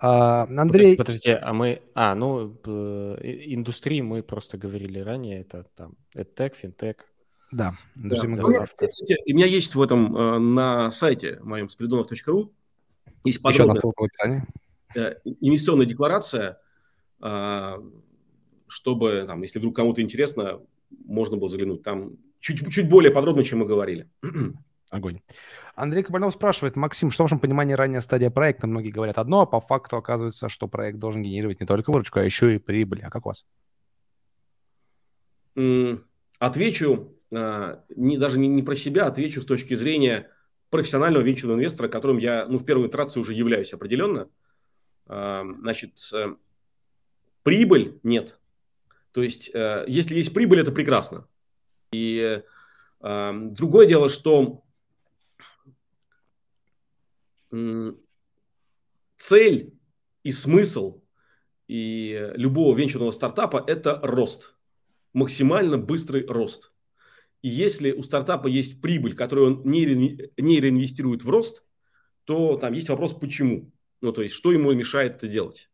[SPEAKER 1] А, Андрей...
[SPEAKER 2] Подождите, а мы... А, ну, индустрии мы просто говорили ранее. Это там EdTech, FinTech.
[SPEAKER 1] Да,
[SPEAKER 3] да. Кстати, у меня есть в этом э, на сайте моем спридонов.ру есть подробная... Еще в описании. инвестиционная декларация, а, чтобы, там, если вдруг кому-то интересно, можно было заглянуть. Там чуть, чуть более подробно, чем мы говорили. [CLEARS THROAT]
[SPEAKER 1] Огонь. Андрей Кабальнов спрашивает, Максим, что в вашем понимании ранняя стадия проекта? Многие говорят одно, а по факту оказывается, что проект должен генерировать не только выручку, а еще и прибыль. А как у вас?
[SPEAKER 3] Отвечу а, не, даже не, не про себя, отвечу с точки зрения профессионального венчурного инвестора, которым я ну, в первой итерации уже являюсь определенно. А, значит, э, прибыль нет. То есть, э, если есть прибыль, это прекрасно. И э, другое дело, что цель и смысл и любого венчурного стартапа – это рост, максимально быстрый рост. И если у стартапа есть прибыль, которую он не, не реинвестирует в рост, то там есть вопрос, почему. Ну, то есть, что ему мешает это делать.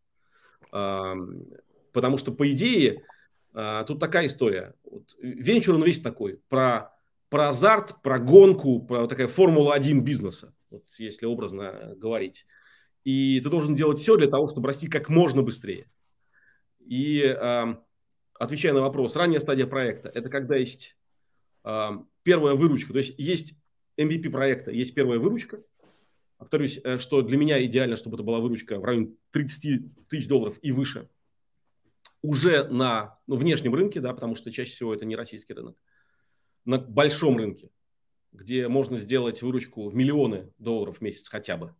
[SPEAKER 3] Потому что, по идее, тут такая история. Вот, венчур, он весь такой. Про, про азарт, про гонку, про такая Формула-1 бизнеса, вот, если образно говорить. И ты должен делать все для того, чтобы расти как можно быстрее. И э, отвечая на вопрос, ранняя стадия проекта – это когда есть э, первая выручка. То есть есть MVP проекта, есть первая выручка. Повторюсь, э, что для меня идеально, чтобы это была выручка в районе 30 тысяч долларов и выше – уже на ну, внешнем рынке, да, потому что чаще всего это не российский рынок, на большом рынке, где можно сделать выручку в миллионы долларов в месяц хотя бы,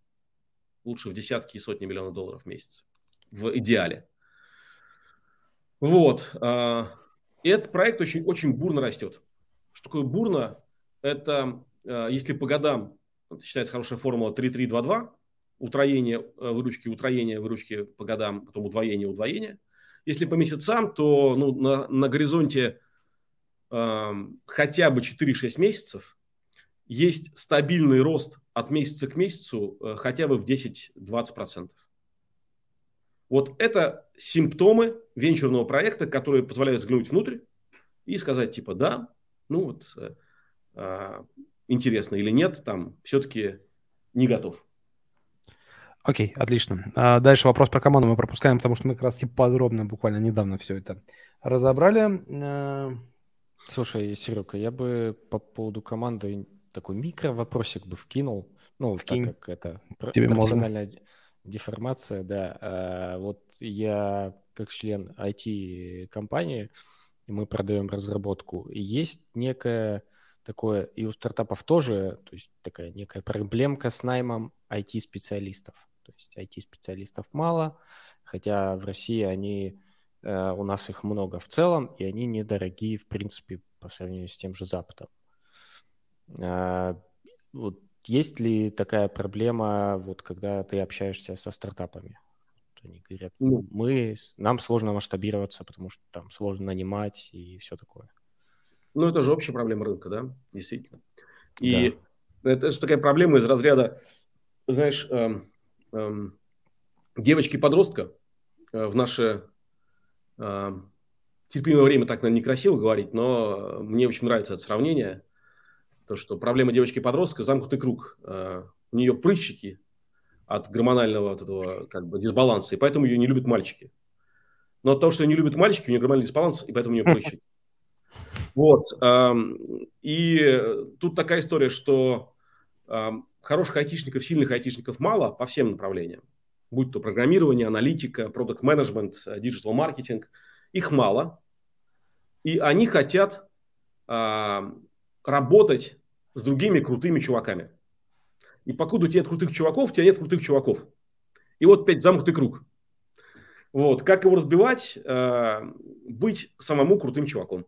[SPEAKER 3] лучше в десятки и сотни миллионов долларов в месяц, в идеале. Вот. А, и этот проект очень, очень бурно растет. Что такое бурно? Это, а, если по годам, считается хорошая формула 3322, утроение э, выручки, утроение выручки по годам, потом удвоение, удвоение – если по месяцам, то ну, на, на горизонте э, хотя бы 4-6 месяцев есть стабильный рост от месяца к месяцу э, хотя бы в 10-20%. Вот это симптомы венчурного проекта, которые позволяют взглянуть внутрь и сказать типа да, ну вот э, э, интересно или нет, там все-таки не готов.
[SPEAKER 1] Окей, отлично. А дальше вопрос про команду мы пропускаем, потому что мы как раз подробно, буквально недавно все это разобрали. А,
[SPEAKER 2] Слушай, Серега, я бы по поводу команды такой микро-вопросик бы вкинул. Ну, Вкинь. так как это Тебе профессиональная можно. деформация, да. А, вот я как член IT-компании, мы продаем разработку, и есть некая такое, и у стартапов тоже, то есть такая некая проблемка с наймом IT-специалистов. То есть IT-специалистов мало, хотя в России они, э, у нас их много в целом, и они недорогие, в принципе, по сравнению с тем же Западом. Э, вот есть ли такая проблема, вот когда ты общаешься со стартапами? Они говорят, ну, мы, нам сложно масштабироваться, потому что там сложно нанимать и все такое.
[SPEAKER 3] Ну, это же общая проблема рынка, да, действительно. И да. это же такая проблема из разряда, знаешь, эм, Эм, девочки-подростка э, в наше э, терпимое время так, наверное, некрасиво говорить, но мне очень нравится это сравнение. То, что проблема девочки-подростка – замкнутый круг. Э, у нее прыщики от гормонального вот этого как бы дисбаланса, и поэтому ее не любят мальчики. Но от того, что ее не любят мальчики, у нее гормональный дисбаланс, и поэтому у нее прыщики. [LAUGHS] Вот. Эм, и тут такая история, что эм, хороших айтишников, сильных айтишников мало по всем направлениям. Будь то программирование, аналитика, product management digital маркетинг. Их мало. И они хотят э, работать с другими крутыми чуваками. И покуда у тебя нет крутых чуваков, у тебя нет крутых чуваков. И вот опять замкнутый круг. Вот. Как его разбивать? Э, быть самому крутым чуваком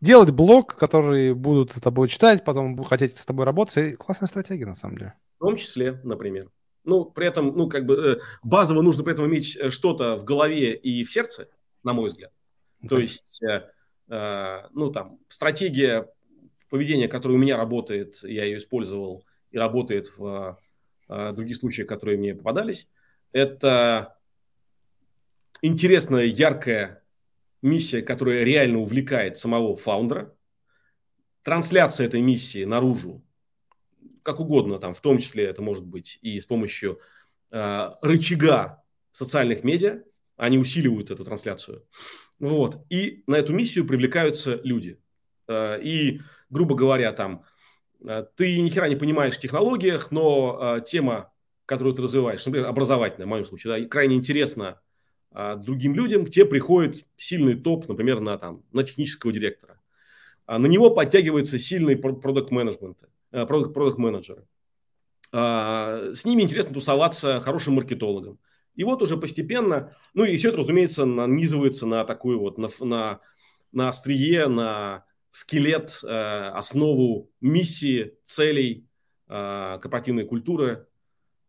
[SPEAKER 1] делать блог, который будут с тобой читать, потом хотеть с тобой работать. классная стратегия, на самом деле.
[SPEAKER 3] В том числе, например. Ну, при этом, ну, как бы э, базово нужно при этом иметь э, что-то в голове и в сердце, на мой взгляд. Okay. То есть, э, э, ну, там, стратегия поведения, которая у меня работает, я ее использовал и работает в э, других случаях, которые мне попадались, это интересная, яркая миссия, которая реально увлекает самого фаундера, трансляция этой миссии наружу, как угодно, там, в том числе это может быть и с помощью э, рычага социальных медиа, они усиливают эту трансляцию. Вот. И на эту миссию привлекаются люди. Э, и, грубо говоря, там, э, ты ни хера не понимаешь в технологиях, но э, тема, которую ты развиваешь, например, образовательная, в моем случае, да, крайне интересна другим людям, тебе приходит сильный топ, например, на, там, на технического директора. А на него подтягивается сильный продукт менеджмент продукт менеджеры С ними интересно тусоваться хорошим маркетологам. И вот уже постепенно, ну и все это, разумеется, нанизывается на такую вот, на, на, на острие, на скелет, основу миссии, целей э, корпоративной культуры.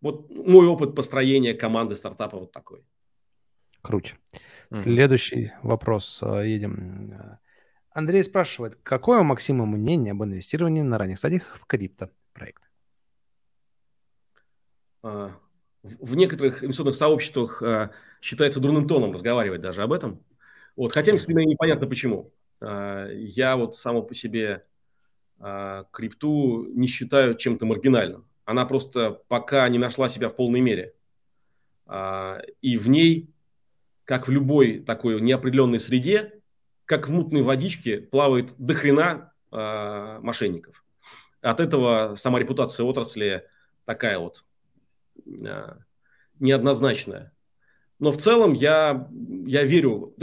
[SPEAKER 3] Вот мой опыт построения команды стартапа вот такой.
[SPEAKER 1] Круть. Следующий вопрос. Э, едем. Андрей спрашивает, какое у Максима мнение об инвестировании на ранних стадиях в криптопроект?
[SPEAKER 3] А, в некоторых инвестиционных сообществах э, считается дурным тоном разговаривать даже об этом. Вот, хотя мне непонятно почему. Э, я вот само по себе крипту не считаю чем-то маргинальным. Она просто пока не нашла себя в полной мере. И в ней, как в любой такой неопределенной среде, как в мутной водичке плавает дохрена э, мошенников. От этого сама репутация отрасли такая вот э, неоднозначная. Но в целом я, я верю,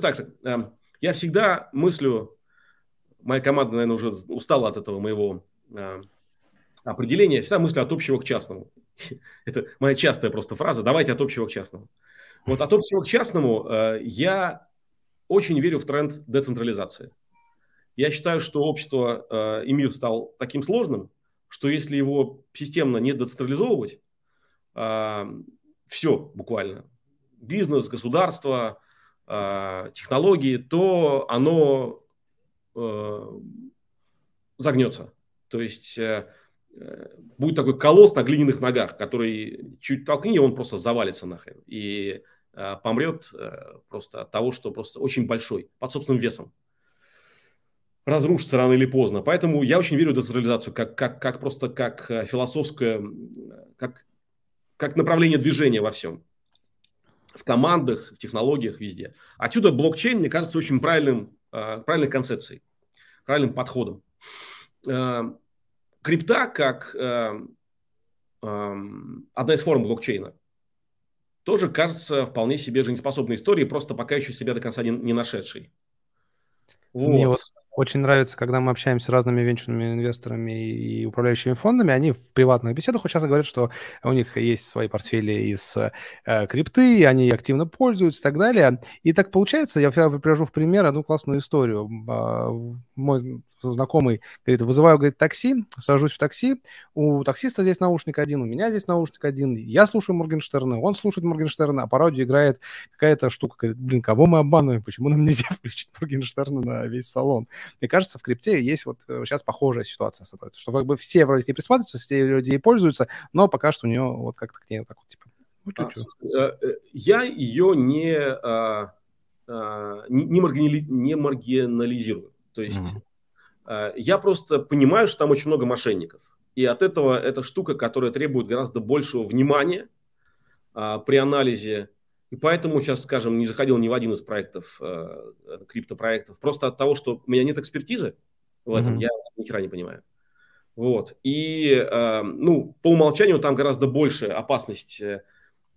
[SPEAKER 3] так, э, я всегда мыслю, моя команда, наверное, уже устала от этого моего э, определения, всегда мыслю от общего к частному. [LAUGHS] Это моя частая просто фраза, давайте от общего к частному. Вот от общего к частному э, я очень верю в тренд децентрализации. Я считаю, что общество э, и мир стал таким сложным, что если его системно не децентрализовывать, э, все буквально, бизнес, государство, технологии, то оно загнется. То есть будет такой колосс на глиняных ногах, который чуть толкни, он просто завалится нахрен. И помрет э, просто от того, что просто очень большой, под собственным весом. Разрушится рано или поздно. Поэтому я очень верю в децентрализацию как, как, как просто как э, философское, как, как направление движения во всем в командах, в технологиях, везде. Отсюда блокчейн, мне кажется, очень правильным, э, правильной концепцией, правильным подходом. Э, крипта как э, одна из форм блокчейна тоже кажется вполне себе жизнеспособной историей, просто пока еще себя до конца не, не нашедшей.
[SPEAKER 1] Вот. Мне вот очень нравится, когда мы общаемся с разными венчурными инвесторами и управляющими фондами, они в приватных беседах часто говорят, что у них есть свои портфели из э, крипты, они активно пользуются и так далее. И так получается, я привожу в пример одну классную историю. А, мой знакомый говорит, вызываю, говорит, такси, сажусь в такси, у таксиста здесь наушник один, у меня здесь наушник один, я слушаю Моргенштерна, он слушает Моргенштерна, а по радио играет какая-то штука, говорит, блин, кого мы обманываем, почему нам нельзя [LAUGHS] включить Моргенштерна на весь салон? Мне кажется, в крипте есть вот сейчас э, похожая ситуация становится, что как бы все вроде не присматриваются, все люди ей пользуются, но пока что у нее вот как-то к ней так вот, типа,
[SPEAKER 3] ну. А, я ее не, а, а, не, маргинали, не маргинализирую. То есть mm-hmm. я просто понимаю, что там очень много мошенников. И от этого эта штука, которая требует гораздо большего внимания при анализе и поэтому сейчас, скажем, не заходил ни в один из проектов, э, криптопроектов, просто от того, что у меня нет экспертизы в этом, mm-hmm. я ни хера не понимаю. Вот. И, э, ну, по умолчанию там гораздо больше опасность э,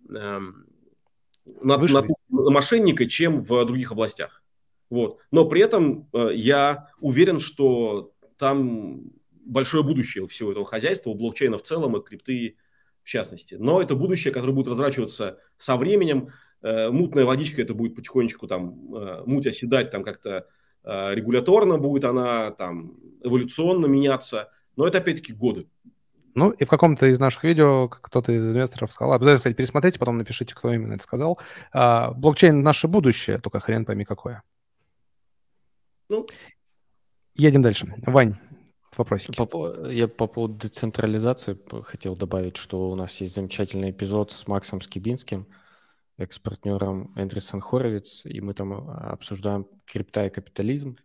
[SPEAKER 3] э, на, на, на мошенника, чем в других областях. Вот. Но при этом э, я уверен, что там большое будущее у всего этого хозяйства, у блокчейна в целом и крипты в частности. Но это будущее, которое будет разворачиваться со временем. Э, мутная водичка это будет потихонечку там, э, муть оседать там как-то э, регуляторно будет она там эволюционно меняться. Но это опять-таки годы.
[SPEAKER 1] Ну, и в каком-то из наших видео кто-то из инвесторов сказал, обязательно, кстати, пересмотрите, потом напишите, кто именно это сказал. А, блокчейн – наше будущее, только хрен пойми какое. Ну. Едем дальше. Вань, вопросики.
[SPEAKER 2] По, я по поводу децентрализации хотел добавить, что у нас есть замечательный эпизод с Максом Скибинским, экс-партнером Эндрюсон Хоровиц, и мы там а, обсуждаем крипта и капитализм.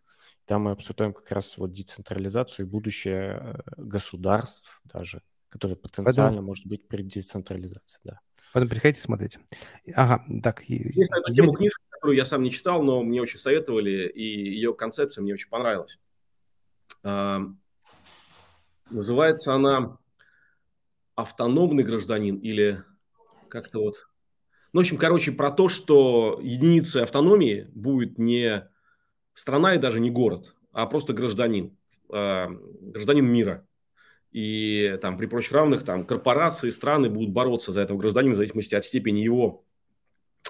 [SPEAKER 2] Там мы обсуждаем как раз вот децентрализацию и будущее э, государств даже, которые потенциально Пойдем. может быть при децентрализации, да.
[SPEAKER 1] Поэтому приходите, смотрите. Ага, так.
[SPEAKER 3] Есть на эту тему книжка, которую я сам не читал, но мне очень советовали, и ее концепция мне очень понравилась. Называется она «Автономный гражданин» или как-то вот... Ну, в общем, короче, про то, что единицей автономии будет не страна и даже не город, а просто гражданин, а, гражданин мира. И там при прочих равных там корпорации, страны будут бороться за этого гражданина в зависимости от степени его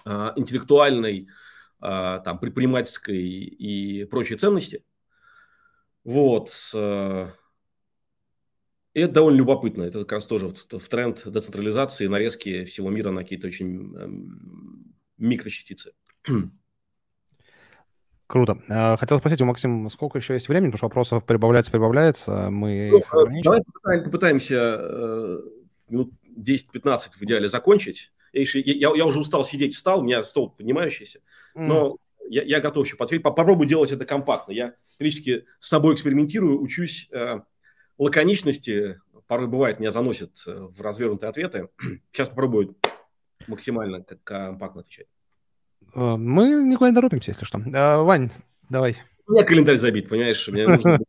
[SPEAKER 3] а, интеллектуальной, а, там, предпринимательской и прочей ценности. Вот. И это довольно любопытно. Это как раз тоже в, в тренд децентрализации, нарезки всего мира на какие-то очень эм, микрочастицы. [CLEARS THROAT]
[SPEAKER 1] Круто. Э, хотел спросить у Максима, сколько еще есть времени, потому что вопросов прибавляется, прибавляется. Мы ну,
[SPEAKER 3] давай попытаемся, попытаемся э, минут 10-15 в идеале закончить. Я, я, я уже устал сидеть, встал, у меня стол поднимающийся, но mm. я, я готов еще ответить. Попробую делать это компактно. Я периодически с собой экспериментирую, учусь э, лаконичности. Порой бывает, меня заносят в развернутые ответы. [CLEARS THROAT] Сейчас попробую максимально компактно отвечать.
[SPEAKER 1] Э, мы никуда не торопимся, если что. А, Вань, давай.
[SPEAKER 3] У меня календарь забит, понимаешь? Мне нужно...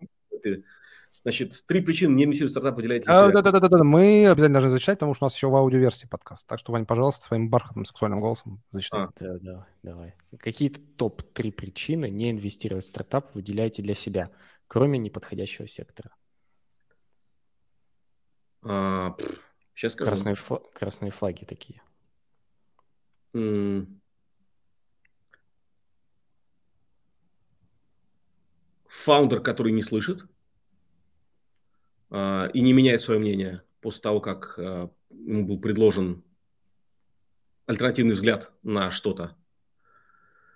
[SPEAKER 3] Значит, три причины не инвестировать в стартап выделяйте
[SPEAKER 1] а, да, да, да, да, мы обязательно должны зачитать, потому что у нас еще в аудиоверсии подкаст. Так что, Вань, пожалуйста, своим бархатным сексуальным голосом зачитай. А.
[SPEAKER 2] Да, да, давай. Какие-то топ-3 причины не инвестировать в стартап выделяйте для себя, кроме неподходящего сектора?
[SPEAKER 3] А, сейчас скажу.
[SPEAKER 2] Красные, фла- красные флаги такие.
[SPEAKER 3] Mm. фаундер, который не слышит э, и не меняет свое мнение после того, как э, ему был предложен альтернативный взгляд на что-то.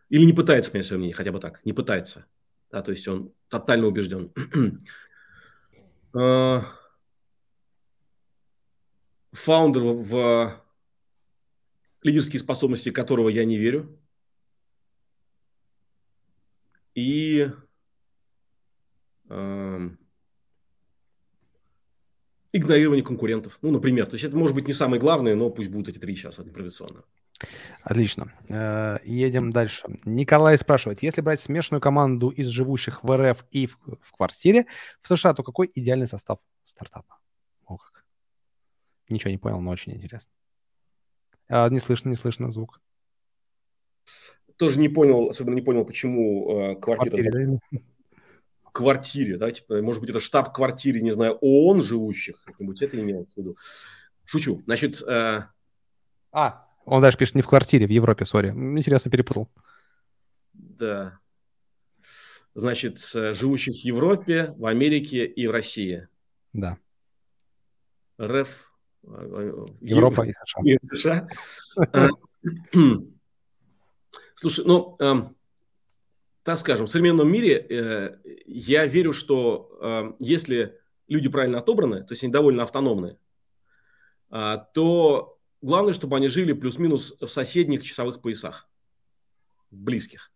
[SPEAKER 3] Или не пытается менять свое мнение, хотя бы так, не пытается. Да, то есть он тотально убежден. [CLEARS THROAT] Фаундер, в лидерские способности которого я не верю. И игнорирование конкурентов. Ну, например. То есть это может быть не самое главное, но пусть будут эти три сейчас импровизационно.
[SPEAKER 1] Отлично. Э, едем дальше. Николай спрашивает, если брать смешанную команду из живущих в РФ и в квартире в США, то какой идеальный состав стартапа? Ничего не понял, но очень интересно. А, не слышно, не слышно звук.
[SPEAKER 3] Тоже не понял, особенно не понял, почему э, квартира... Квартире, да? квартире, да, типа, может быть, это штаб-квартире, не знаю, ООН живущих, как-нибудь это имелось в виду. Шучу. Значит... Э...
[SPEAKER 1] А, он даже пишет не в квартире, в Европе, сори. Интересно, перепутал.
[SPEAKER 3] Да. Значит, э, живущих в Европе, в Америке и в России.
[SPEAKER 1] Да.
[SPEAKER 3] РФ.
[SPEAKER 1] Европа и США.
[SPEAKER 3] И США. Э, [CLEARS THROAT] слушай, ну, эм, так скажем, в современном мире э, я верю, что э, если люди правильно отобраны, то есть они довольно автономны, э, то главное, чтобы они жили плюс-минус в соседних часовых поясах, близких.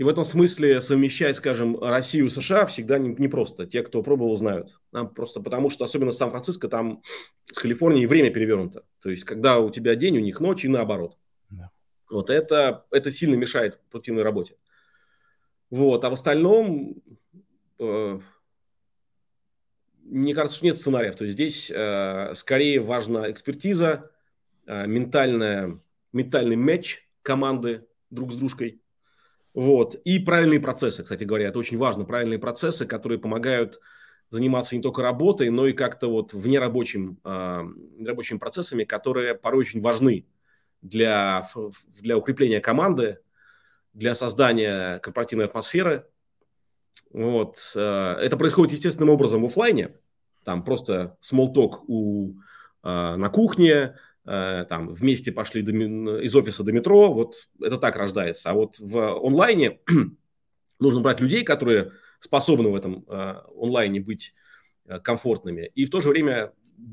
[SPEAKER 3] И в этом смысле совмещать, скажем, Россию и США всегда непросто. Не Те, кто пробовал, знают. Нам просто потому, что особенно Сан-Франциско, там с Калифорнией время перевернуто. То есть, когда у тебя день, у них ночь и наоборот. Да. Вот это, это сильно мешает продуктивной работе. Вот, а в остальном, э, мне кажется, что нет сценариев. То есть здесь э, скорее важна экспертиза, э, ментальная, ментальный матч команды друг с дружкой. Вот. И правильные процессы, кстати говоря, это очень важно. Правильные процессы, которые помогают заниматься не только работой, но и как-то вот внерабочим, э, рабочими процессами, которые порой очень важны для, для укрепления команды, для создания корпоративной атмосферы. Вот. Э, это происходит естественным образом в офлайне. Там просто small talk у, э, на кухне, там вместе пошли до, из офиса до метро. Вот это так рождается. А вот в онлайне [CLEARS THROAT] нужно брать людей, которые способны в этом онлайне быть комфортными. И в то же время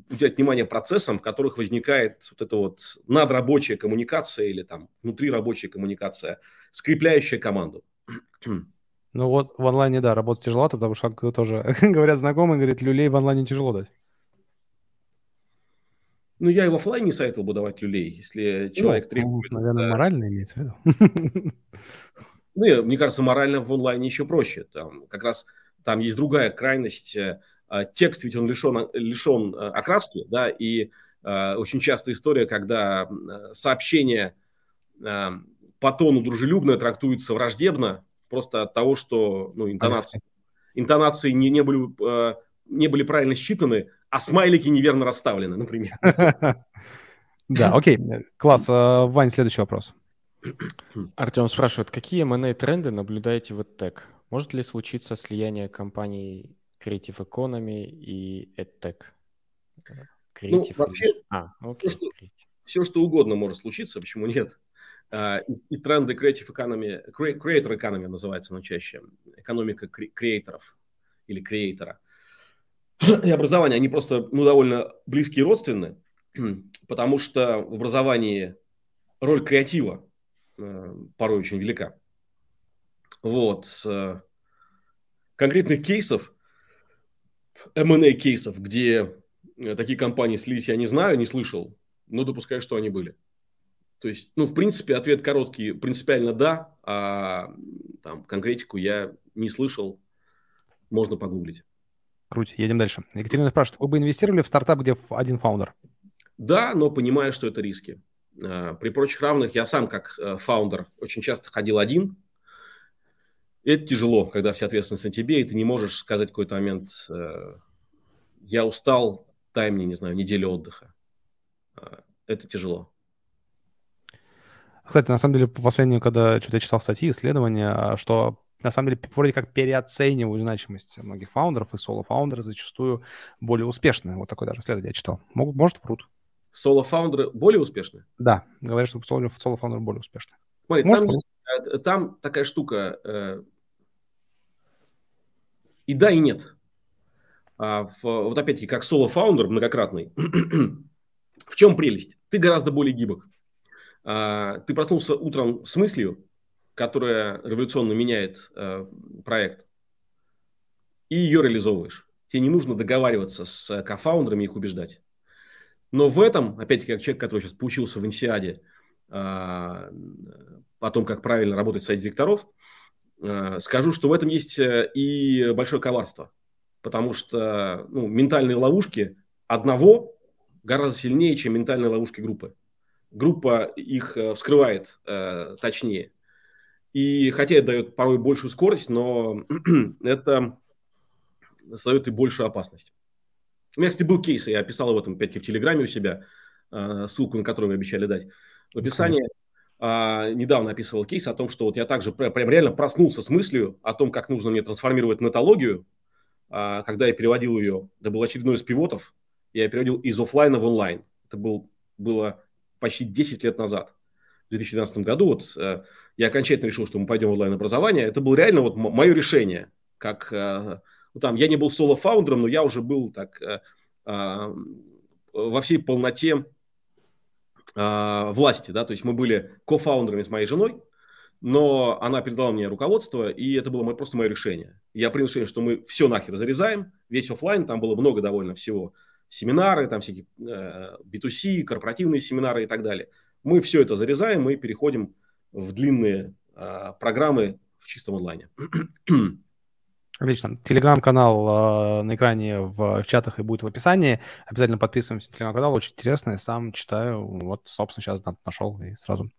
[SPEAKER 3] уделять внимание процессам, в которых возникает вот эта вот надрабочая коммуникация или там внутрирабочая коммуникация, скрепляющая команду.
[SPEAKER 1] Ну вот в онлайне, да, работать тяжело, потому что тоже [LAUGHS] говорят знакомые, говорят, люлей в онлайне тяжело дать.
[SPEAKER 3] Ну, я и в офлайне не советовал бы давать люлей, если человек ну, требует...
[SPEAKER 1] Наверное, да. морально имеется в виду. [LAUGHS]
[SPEAKER 3] Ну, мне кажется, морально в онлайне еще проще. Там как раз там есть другая крайность. Э, а, текст ведь он лишен, лишен э, окраски, да, и э, очень частая история, когда сообщение по тону дружелюбное трактуется враждебно, просто от того, что ну, интонации, интонации не, не, были, не были правильно считаны, а смайлики неверно расставлены, например. [LAUGHS]
[SPEAKER 1] Да, окей, класс. Вань, следующий вопрос.
[SPEAKER 2] Артем спрашивает, какие M&A тренды наблюдаете в EdTech? Может ли случиться слияние компаний Creative Economy и EdTech?
[SPEAKER 3] Creative ну, вообще, а, окей, все, что, все, что угодно может случиться, почему нет? Uh, и, и тренды Creative Economy, Creator Economy называется оно чаще, экономика креаторов или креатора. [CLEARS THROAT] И образование, они просто ну, довольно близкие и родственны, [CLEARS THROAT] потому что в образовании роль креатива Э, порой очень велика. Вот. Э, конкретных кейсов, M&A кейсов, где э, такие компании слились, я не знаю, не слышал, но допускаю, что они были. То есть, ну, в принципе, ответ короткий, принципиально да, а там конкретику я не слышал, можно погуглить.
[SPEAKER 1] Круть, едем дальше. Екатерина спрашивает, вы бы инвестировали в стартап, где один фаундер?
[SPEAKER 3] Да, но понимаю, что это риски. Э, при прочих равных я сам как э, фаундер очень часто ходил один. это тяжело, когда вся ответственность на тебе, и ты не можешь сказать в какой-то момент, э, я устал, дай мне, не знаю, неделю отдыха. Это тяжело.
[SPEAKER 1] Кстати, на самом деле, по последнему, когда что-то читал статьи, исследования, что на самом деле вроде как переоценивают значимость многих фаундеров, и соло-фаундеры зачастую более успешны. Вот такой даже исследование я читал. Могут, может, врут
[SPEAKER 3] соло-фаундеры более успешны?
[SPEAKER 1] Да, говорят, что соло-фаундеры более успешны.
[SPEAKER 3] Смотри, там, э, там такая штука э, и да, и нет. А в, вот опять-таки, как соло-фаундер многократный, [CLEARS THROAT] в чем прелесть? Ты гораздо более гибок. А, ты проснулся утром с мыслью, которая революционно меняет а, проект, и ее реализовываешь. Тебе не нужно договариваться с кофаундерами и их убеждать. Но в этом, опять-таки, как человек, который сейчас поучился в Инсиаде, а, о том, как правильно работать в директоров, а, скажу, что в этом есть э, и большое коварство. Потому что ну, ментальные ловушки одного гораздо сильнее, чем ментальные ловушки группы. Группа их э, вскрывает э, точнее. И хотя это дает порой большую скорость, но [CLEARS THROAT] это создает и большую опасность. У меня, кстати, был кейс, я описал об этом, опять в Телеграме у себя, а, ссылку на которую вы обещали дать. В описании а, недавно описывал кейс о том, что вот я также прям реально проснулся с мыслью о том, как нужно мне трансформировать нетологию, а, когда я переводил ее, это был очередной из пивотов, я переводил из офлайна в онлайн. Это был, было почти 10 лет назад, в 2012 году. Вот э, я окончательно решил, что мы пойдем в онлайн-образование. Это было реально вот мое решение, как э, ну, там, я не был соло-фаундером, но я уже был так э, э, во всей полноте э, власти, да, то есть мы были кофаундерами с моей женой, но она передала мне руководство, и это было мое, просто мое решение. Я принял решение, что мы все нахер зарезаем, весь офлайн, там было много довольно всего, семинары, там всякие э, B2C, корпоративные семинары и так далее. Мы все это зарезаем, мы переходим в длинные э, программы в чистом онлайне. [CLEARS THROAT]
[SPEAKER 1] Отлично. Телеграм-канал э, на экране в, в чатах и будет в описании. Обязательно подписываемся на телеграм-канал. Очень интересно. Я сам читаю. Вот, собственно, сейчас нашел и сразу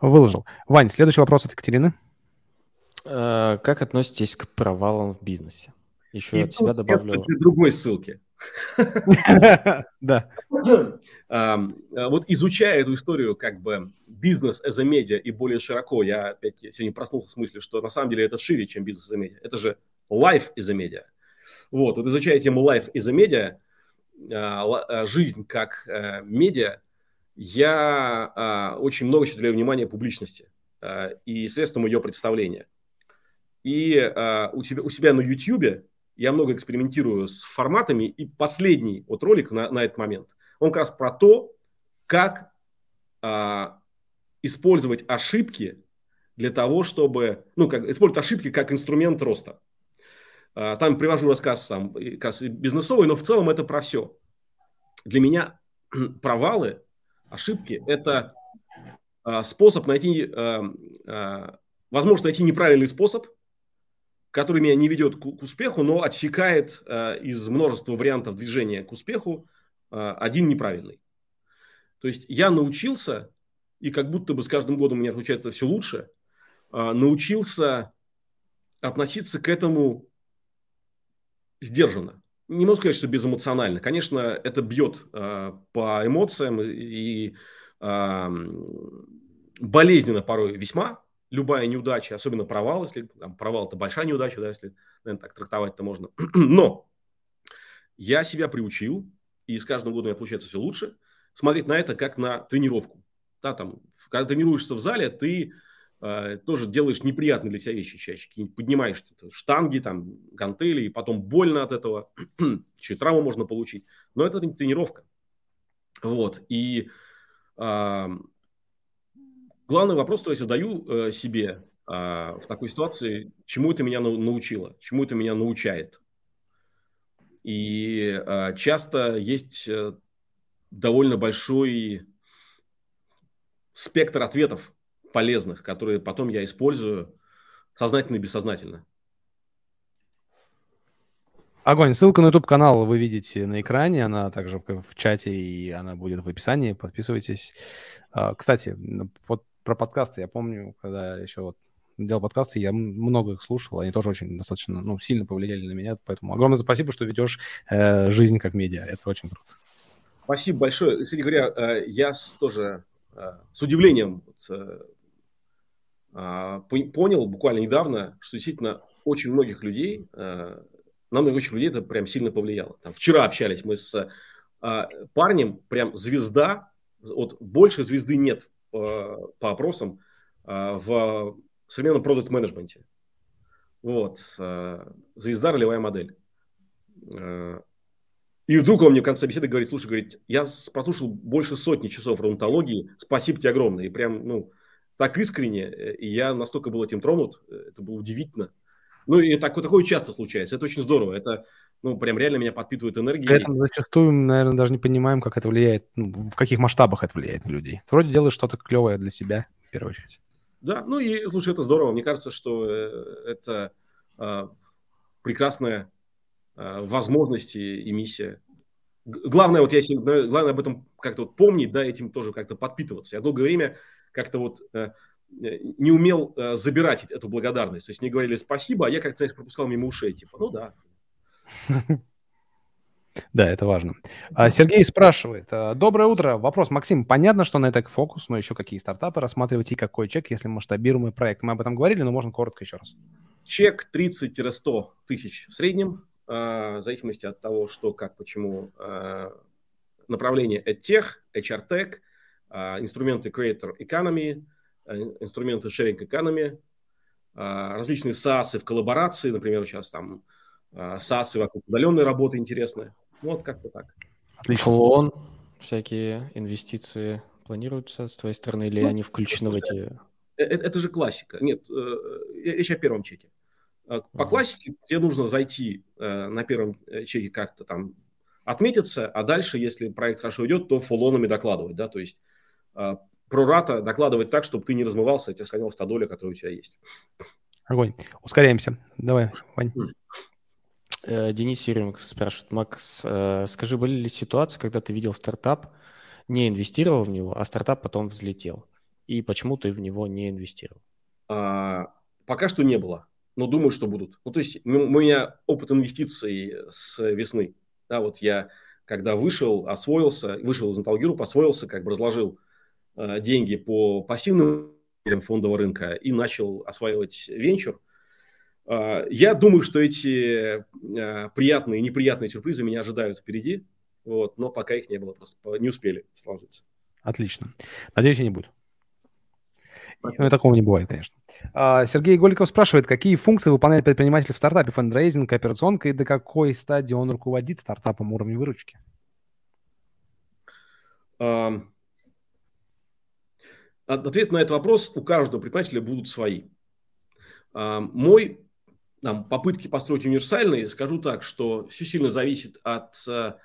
[SPEAKER 1] выложил. Вань, следующий вопрос от Екатерины.
[SPEAKER 2] Э, как относитесь к провалам в бизнесе? Еще и от себя добавлю...
[SPEAKER 3] другой ссылки. [LAUGHS]
[SPEAKER 1] Да.
[SPEAKER 3] Вот изучая эту историю как бы бизнес as a media и более широко, я опять сегодня проснулся с мыслью, что на самом деле это шире, чем бизнес as a media. Это же life is a media. Вот, вот изучая тему life is a media, а, а, жизнь как э, медиа, я а, очень много уделяю внимания публичности и средствам ее представления. И у, тебя, у себя на YouTube я много экспериментирую с форматами, и последний вот ролик на, на этот момент, он как раз про то, как а, использовать ошибки для того, чтобы, ну, как, использовать ошибки как инструмент роста. А, там привожу рассказ сам, как бизнесовый, но в целом это про все. Для меня [CLEARS THROAT] провалы, ошибки – это а, способ найти, возможно, найти неправильный способ, который меня не ведет к, успеху, но отсекает из множества вариантов движения к успеху один неправильный. То есть я научился, и как будто бы с каждым годом у меня получается все лучше, научился относиться к этому сдержанно. Не могу сказать, что безэмоционально. Конечно, это бьет э, по эмоциям и э, болезненно порой весьма. Любая неудача, особенно провал, если там, провал это большая неудача, да, если, наверное, так трактовать-то можно. [CLEARS THROAT] Но я себя приучил, и с каждым годом меня получается все лучше, смотреть на это как на тренировку. Да, там, когда тренируешься в зале, ты э, тоже делаешь неприятные для себя вещи чаще. Поднимаешь штанги, там, гантели, и потом больно от этого. [CLEARS THROAT] И травму можно получить. Но это тренировка. Вот. И э, главный вопрос, который я задаю э, себе э, в такой ситуации, чему это меня научило, чему это меня научает. И э, часто есть э, довольно большой спектр ответов полезных, которые потом я использую сознательно и бессознательно.
[SPEAKER 1] Огонь. Ссылка на YouTube канал вы видите на экране, она также в, в чате и она будет в описании. Подписывайтесь. А, кстати, под, про подкасты я помню, когда еще вот делал подкасты, я много их слушал, они тоже очень достаточно, ну, сильно повлияли на меня, поэтому огромное спасибо, что ведешь э, жизнь как медиа, это очень круто.
[SPEAKER 3] Спасибо большое. Кстати говоря, э, я тоже э, с удивлением э, а, понял буквально недавно, что действительно очень многих людей, на многих людей это прям сильно повлияло. Там, вчера общались мы с парнем, прям звезда, вот больше звезды нет по, по опросам в современном продукт менеджменте Вот, звезда ролевая модель. И вдруг он мне в конце беседы говорит, слушай, говорит, я прослушал больше сотни часов рунтологии, спасибо тебе огромное. И прям, ну, так искренне, э, и я настолько был этим тронут, э, это было удивительно. Ну, и так, такое часто случается, это очень здорово, это, ну, прям реально меня подпитывает энергией. При
[SPEAKER 1] этом зачастую, наверное, даже не понимаем, как это влияет, ну, в каких масштабах это влияет на людей. Вроде делаешь что-то клевое для себя, в первую очередь.
[SPEAKER 3] Да, ну и, слушай, это здорово. Мне кажется, что э, это э, прекрасная э, возможность и, миссия. Главное, вот я главное об этом как-то вот помнить, да, этим тоже как-то подпитываться. Я долгое время как-то вот э, не умел э, забирать эту благодарность. То есть мне говорили спасибо, а я как-то, знаешь, пропускал мимо ушей. Типа, ну да. [LAUGHS]
[SPEAKER 1] Да, это важно. А, Сергей спрашивает. Доброе утро. Вопрос, Максим. Понятно, что на это фокус, но еще какие стартапы рассматривать и какой чек, если масштабируемый проект? Мы об этом говорили, но можно коротко еще раз.
[SPEAKER 3] Чек 30-100 тысяч в среднем, в зависимости от того, что, как, почему. Направление EdTech, HR-Tech – а, инструменты Creator Economy, инструменты Sharing Economy, а, различные SaaS в коллаборации, например, сейчас там а, SaaS вокруг удаленной работы интересные. Вот как-то так.
[SPEAKER 2] Отлично. Флон, всякие инвестиции планируются с твоей стороны или ну, они включены в эти...
[SPEAKER 3] Это, э, это же классика. Нет, э, я сейчас о первом чеке. По uh-huh. классике тебе нужно зайти на первом чеке как-то там отметиться, а дальше, если проект хорошо идет, то фулонами докладывать, да, то есть а, прората докладывать так, чтобы ты не размывался, и тебе сохранилась та доля, которая у тебя есть.
[SPEAKER 1] Огонь. Ускоряемся. Давай, Вань.
[SPEAKER 2] Э, Денис Юрьевич спрашивает, Макс, э, скажи, были ли ситуации, когда ты видел стартап, не инвестировал в него, а стартап потом взлетел? И почему ты в него не инвестировал?
[SPEAKER 3] А, пока что не было, но думаю, что будут. Ну, то есть у меня опыт инвестиций с весны. Да, вот я когда вышел, освоился, вышел из Group, освоился, как бы разложил Э, деньги по пассивным фондового рынка и начал осваивать венчур. Э, я думаю, что эти э, приятные и неприятные сюрпризы меня ожидают впереди, вот, но пока их не было, просто не успели сложиться.
[SPEAKER 1] Отлично. Надеюсь, и не будет. Ну, такого не бывает, конечно. А, Сергей Голиков спрашивает, какие функции выполняет предприниматель в стартапе, фандрейзинг, операционка и до какой стадии он руководит стартапом уровня выручки?
[SPEAKER 3] Ответ на этот вопрос у каждого предпринимателя будут свои. А, мой там, попытки построить универсальные, скажу так, что все сильно зависит от а,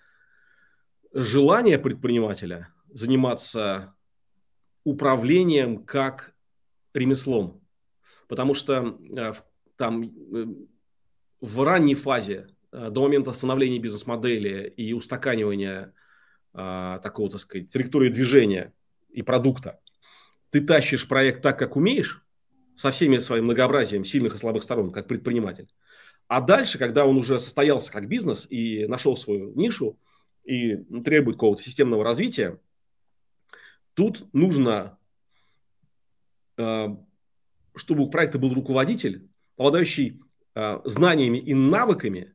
[SPEAKER 3] желание предпринимателя заниматься управлением как ремеслом. Потому что э, там э, в ранней фазе, э, до момента становления бизнес-модели и устаканивания такого, так сказать, траектории движения и продукта, ты тащишь проект так, как умеешь, со всеми своим многообразием сильных и слабых сторон, как предприниматель. А дальше, когда он уже состоялся как бизнес и нашел свою нишу и требует какого-то системного развития, тут нужно чтобы у проекта был руководитель, обладающий э, знаниями и навыками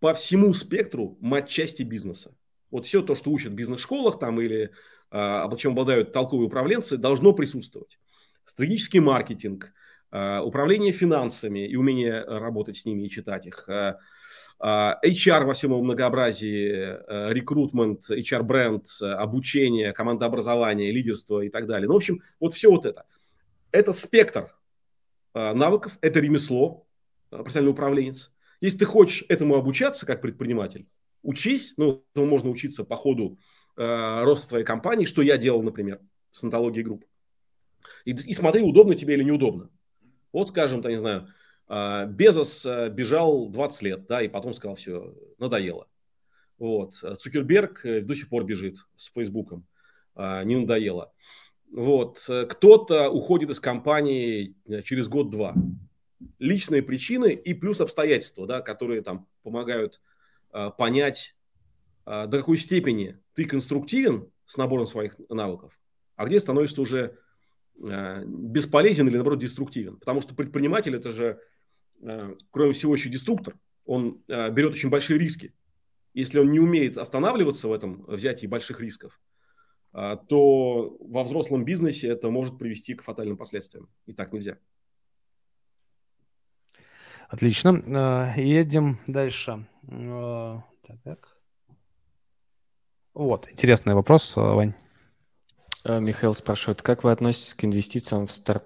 [SPEAKER 3] по всему спектру матчасти бизнеса. Вот все то, что учат в бизнес-школах там или э, чем обладают толковые управленцы, должно присутствовать. Стратегический маркетинг, э, управление финансами и умение работать с ними и читать их, э, HR во всем его многообразии, рекрутмент, HR-бренд, обучение, командообразование, лидерство и так далее. Ну, в общем, вот все вот это – это спектр навыков, это ремесло, профессиональный управленец. Если ты хочешь этому обучаться как предприниматель, учись, ну, этому можно учиться по ходу э, роста твоей компании, что я делал, например, с антологией групп. И, и смотри, удобно тебе или неудобно. Вот, скажем, то не знаю, э, Безос э, бежал 20 лет, да, и потом сказал, все, надоело. Вот. Цукерберг до сих пор бежит с Фейсбуком, э, не надоело. Вот. Э, кто-то уходит из компании э, через год-два. Личные причины и плюс обстоятельства, да, которые там помогают э, понять, э, до какой степени ты конструктивен с набором своих навыков, а где становишься уже э, бесполезен или, наоборот, деструктивен. Потому что предприниматель – это же, э, кроме всего, еще деструктор. Он э, берет очень большие риски. Если он не умеет останавливаться в этом взятии больших рисков – то во взрослом бизнесе это может привести к фатальным последствиям. И так нельзя.
[SPEAKER 1] Отлично. Едем дальше. А, так. Вот, интересный вопрос, Вань.
[SPEAKER 2] Михаил спрашивает, как вы относитесь к инвестициям в старт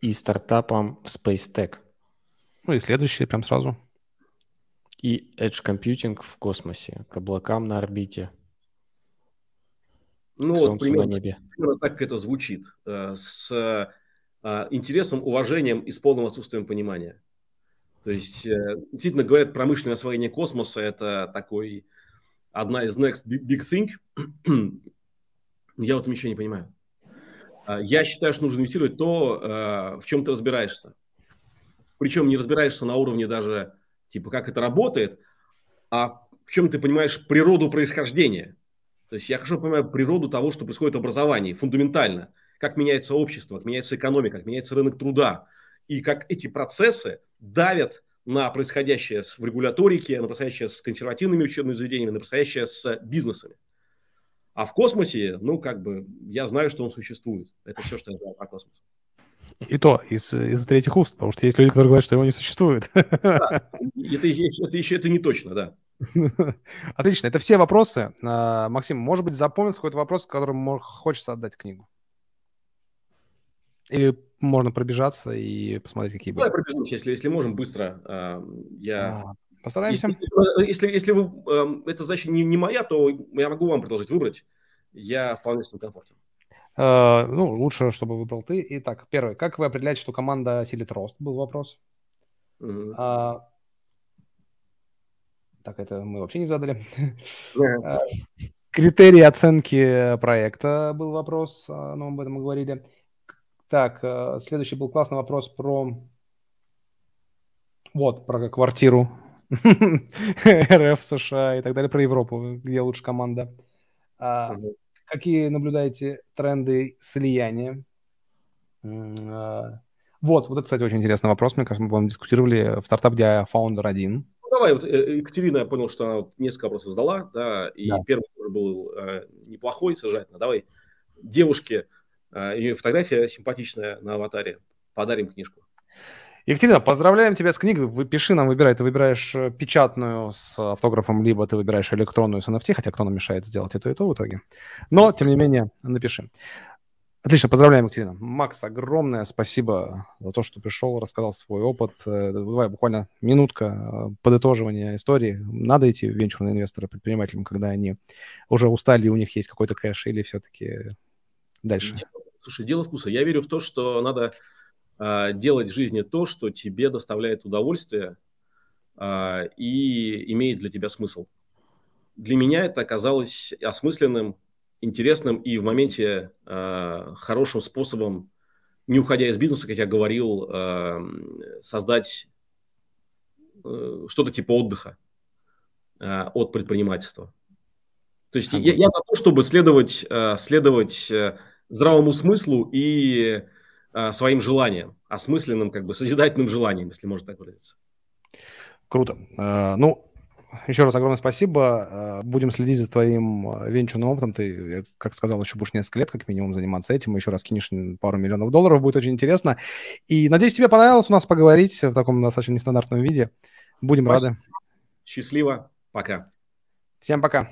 [SPEAKER 2] и стартапам в Space Tech?
[SPEAKER 1] Ну и следующий прям сразу.
[SPEAKER 2] И Edge Computing в космосе, к облакам на орбите.
[SPEAKER 3] Ну, вот примерно, небе. примерно так это звучит. Э, с э, интересом, уважением и с полным отсутствием понимания. То есть, э, действительно, говорят, промышленное освоение космоса – это такой одна из next big thing. Я в этом еще не понимаю. Я считаю, что нужно инвестировать то, в чем ты разбираешься. Причем не разбираешься на уровне даже, типа, как это работает, а в чем ты понимаешь природу происхождения. То есть я хорошо понимаю природу того, что происходит в образовании, фундаментально. Как меняется общество, как меняется экономика, как меняется рынок труда. И как эти процессы давят на происходящее в регуляторике, на происходящее с консервативными учебными заведениями, на происходящее с бизнесами. А в космосе, ну, как бы, я знаю, что он существует. Это все, что я знаю про космос.
[SPEAKER 1] И то из, из третьих уст, потому что есть люди, которые говорят, что его не существует. Да,
[SPEAKER 3] это, это еще это не точно, да. [LAUGHS]
[SPEAKER 1] Отлично, это все вопросы. А, Максим, может быть, запомнится какой-то вопрос, которым хочется отдать книгу? Или можно пробежаться и посмотреть, какие
[SPEAKER 3] были? Давай пробежимся, если, если можем, быстро. А, я...
[SPEAKER 1] А, постараемся.
[SPEAKER 3] Если, если, если вы, эм, эта задача не, не моя, то я могу вам предложить выбрать. Я вполне с ним комфортен.
[SPEAKER 1] Uh, ну, лучше, чтобы выбрал ты. Итак, первый. Как вы определяете, что команда силит рост? Был вопрос. Uh-huh. Uh, так, это мы вообще не задали. Yeah. [LAUGHS] Критерии оценки проекта был вопрос, а, но об этом мы говорили. Так, э, следующий был классный вопрос про... Вот, про квартиру [LAUGHS] РФ, США и так далее, про Европу, где лучше команда. А, какие наблюдаете тренды слияния? А, вот, вот это, кстати, очень интересный вопрос. Мне кажется, мы, по дискутировали в стартап, где фаундер один
[SPEAKER 3] давай, вот э, Екатерина, я понял, что она несколько вопросов задала, да, и да. первый был э, неплохой, сажательно. Давай девушке, э, ее фотография симпатичная на аватаре, подарим книжку.
[SPEAKER 1] Екатерина, поздравляем тебя с книгой. Вы пиши нам, выбирай. Ты выбираешь э, печатную с автографом, либо ты выбираешь электронную с NFT, хотя кто нам мешает сделать это и то в итоге. Но, тем не менее, напиши. Отлично, поздравляем, Екатерина. Макс, огромное спасибо за то, что пришел, рассказал свой опыт. Э, давай буквально минутка подытоживания истории. Надо идти в венчурные инвесторы предпринимателям, когда они уже устали, у них есть какой-то кэш, или все-таки дальше?
[SPEAKER 3] Слушай, дело вкуса. Я верю в то, что надо э, делать в жизни то, что тебе доставляет удовольствие э, и имеет для тебя смысл. Для меня это оказалось осмысленным, интересным и в моменте э, хорошим способом, не уходя из бизнеса, как я говорил, создать э, что-то типа отдыха от предпринимательства. То есть я, я за то, чтобы следовать, следовать э, здравому смыслу и своим желаниям, осмысленным, как бы созидательным желаниям, если можно так выразиться.
[SPEAKER 1] Круто. Uh, ну, еще раз огромное спасибо. Будем следить за твоим венчурным опытом. Ты, как сказал, еще будешь несколько лет как минимум заниматься этим. Еще раз кинешь пару миллионов долларов. Будет очень интересно. И надеюсь, тебе понравилось у нас поговорить в таком достаточно нестандартном виде. Будем спасибо. рады.
[SPEAKER 3] Счастливо. Пока.
[SPEAKER 1] Всем пока.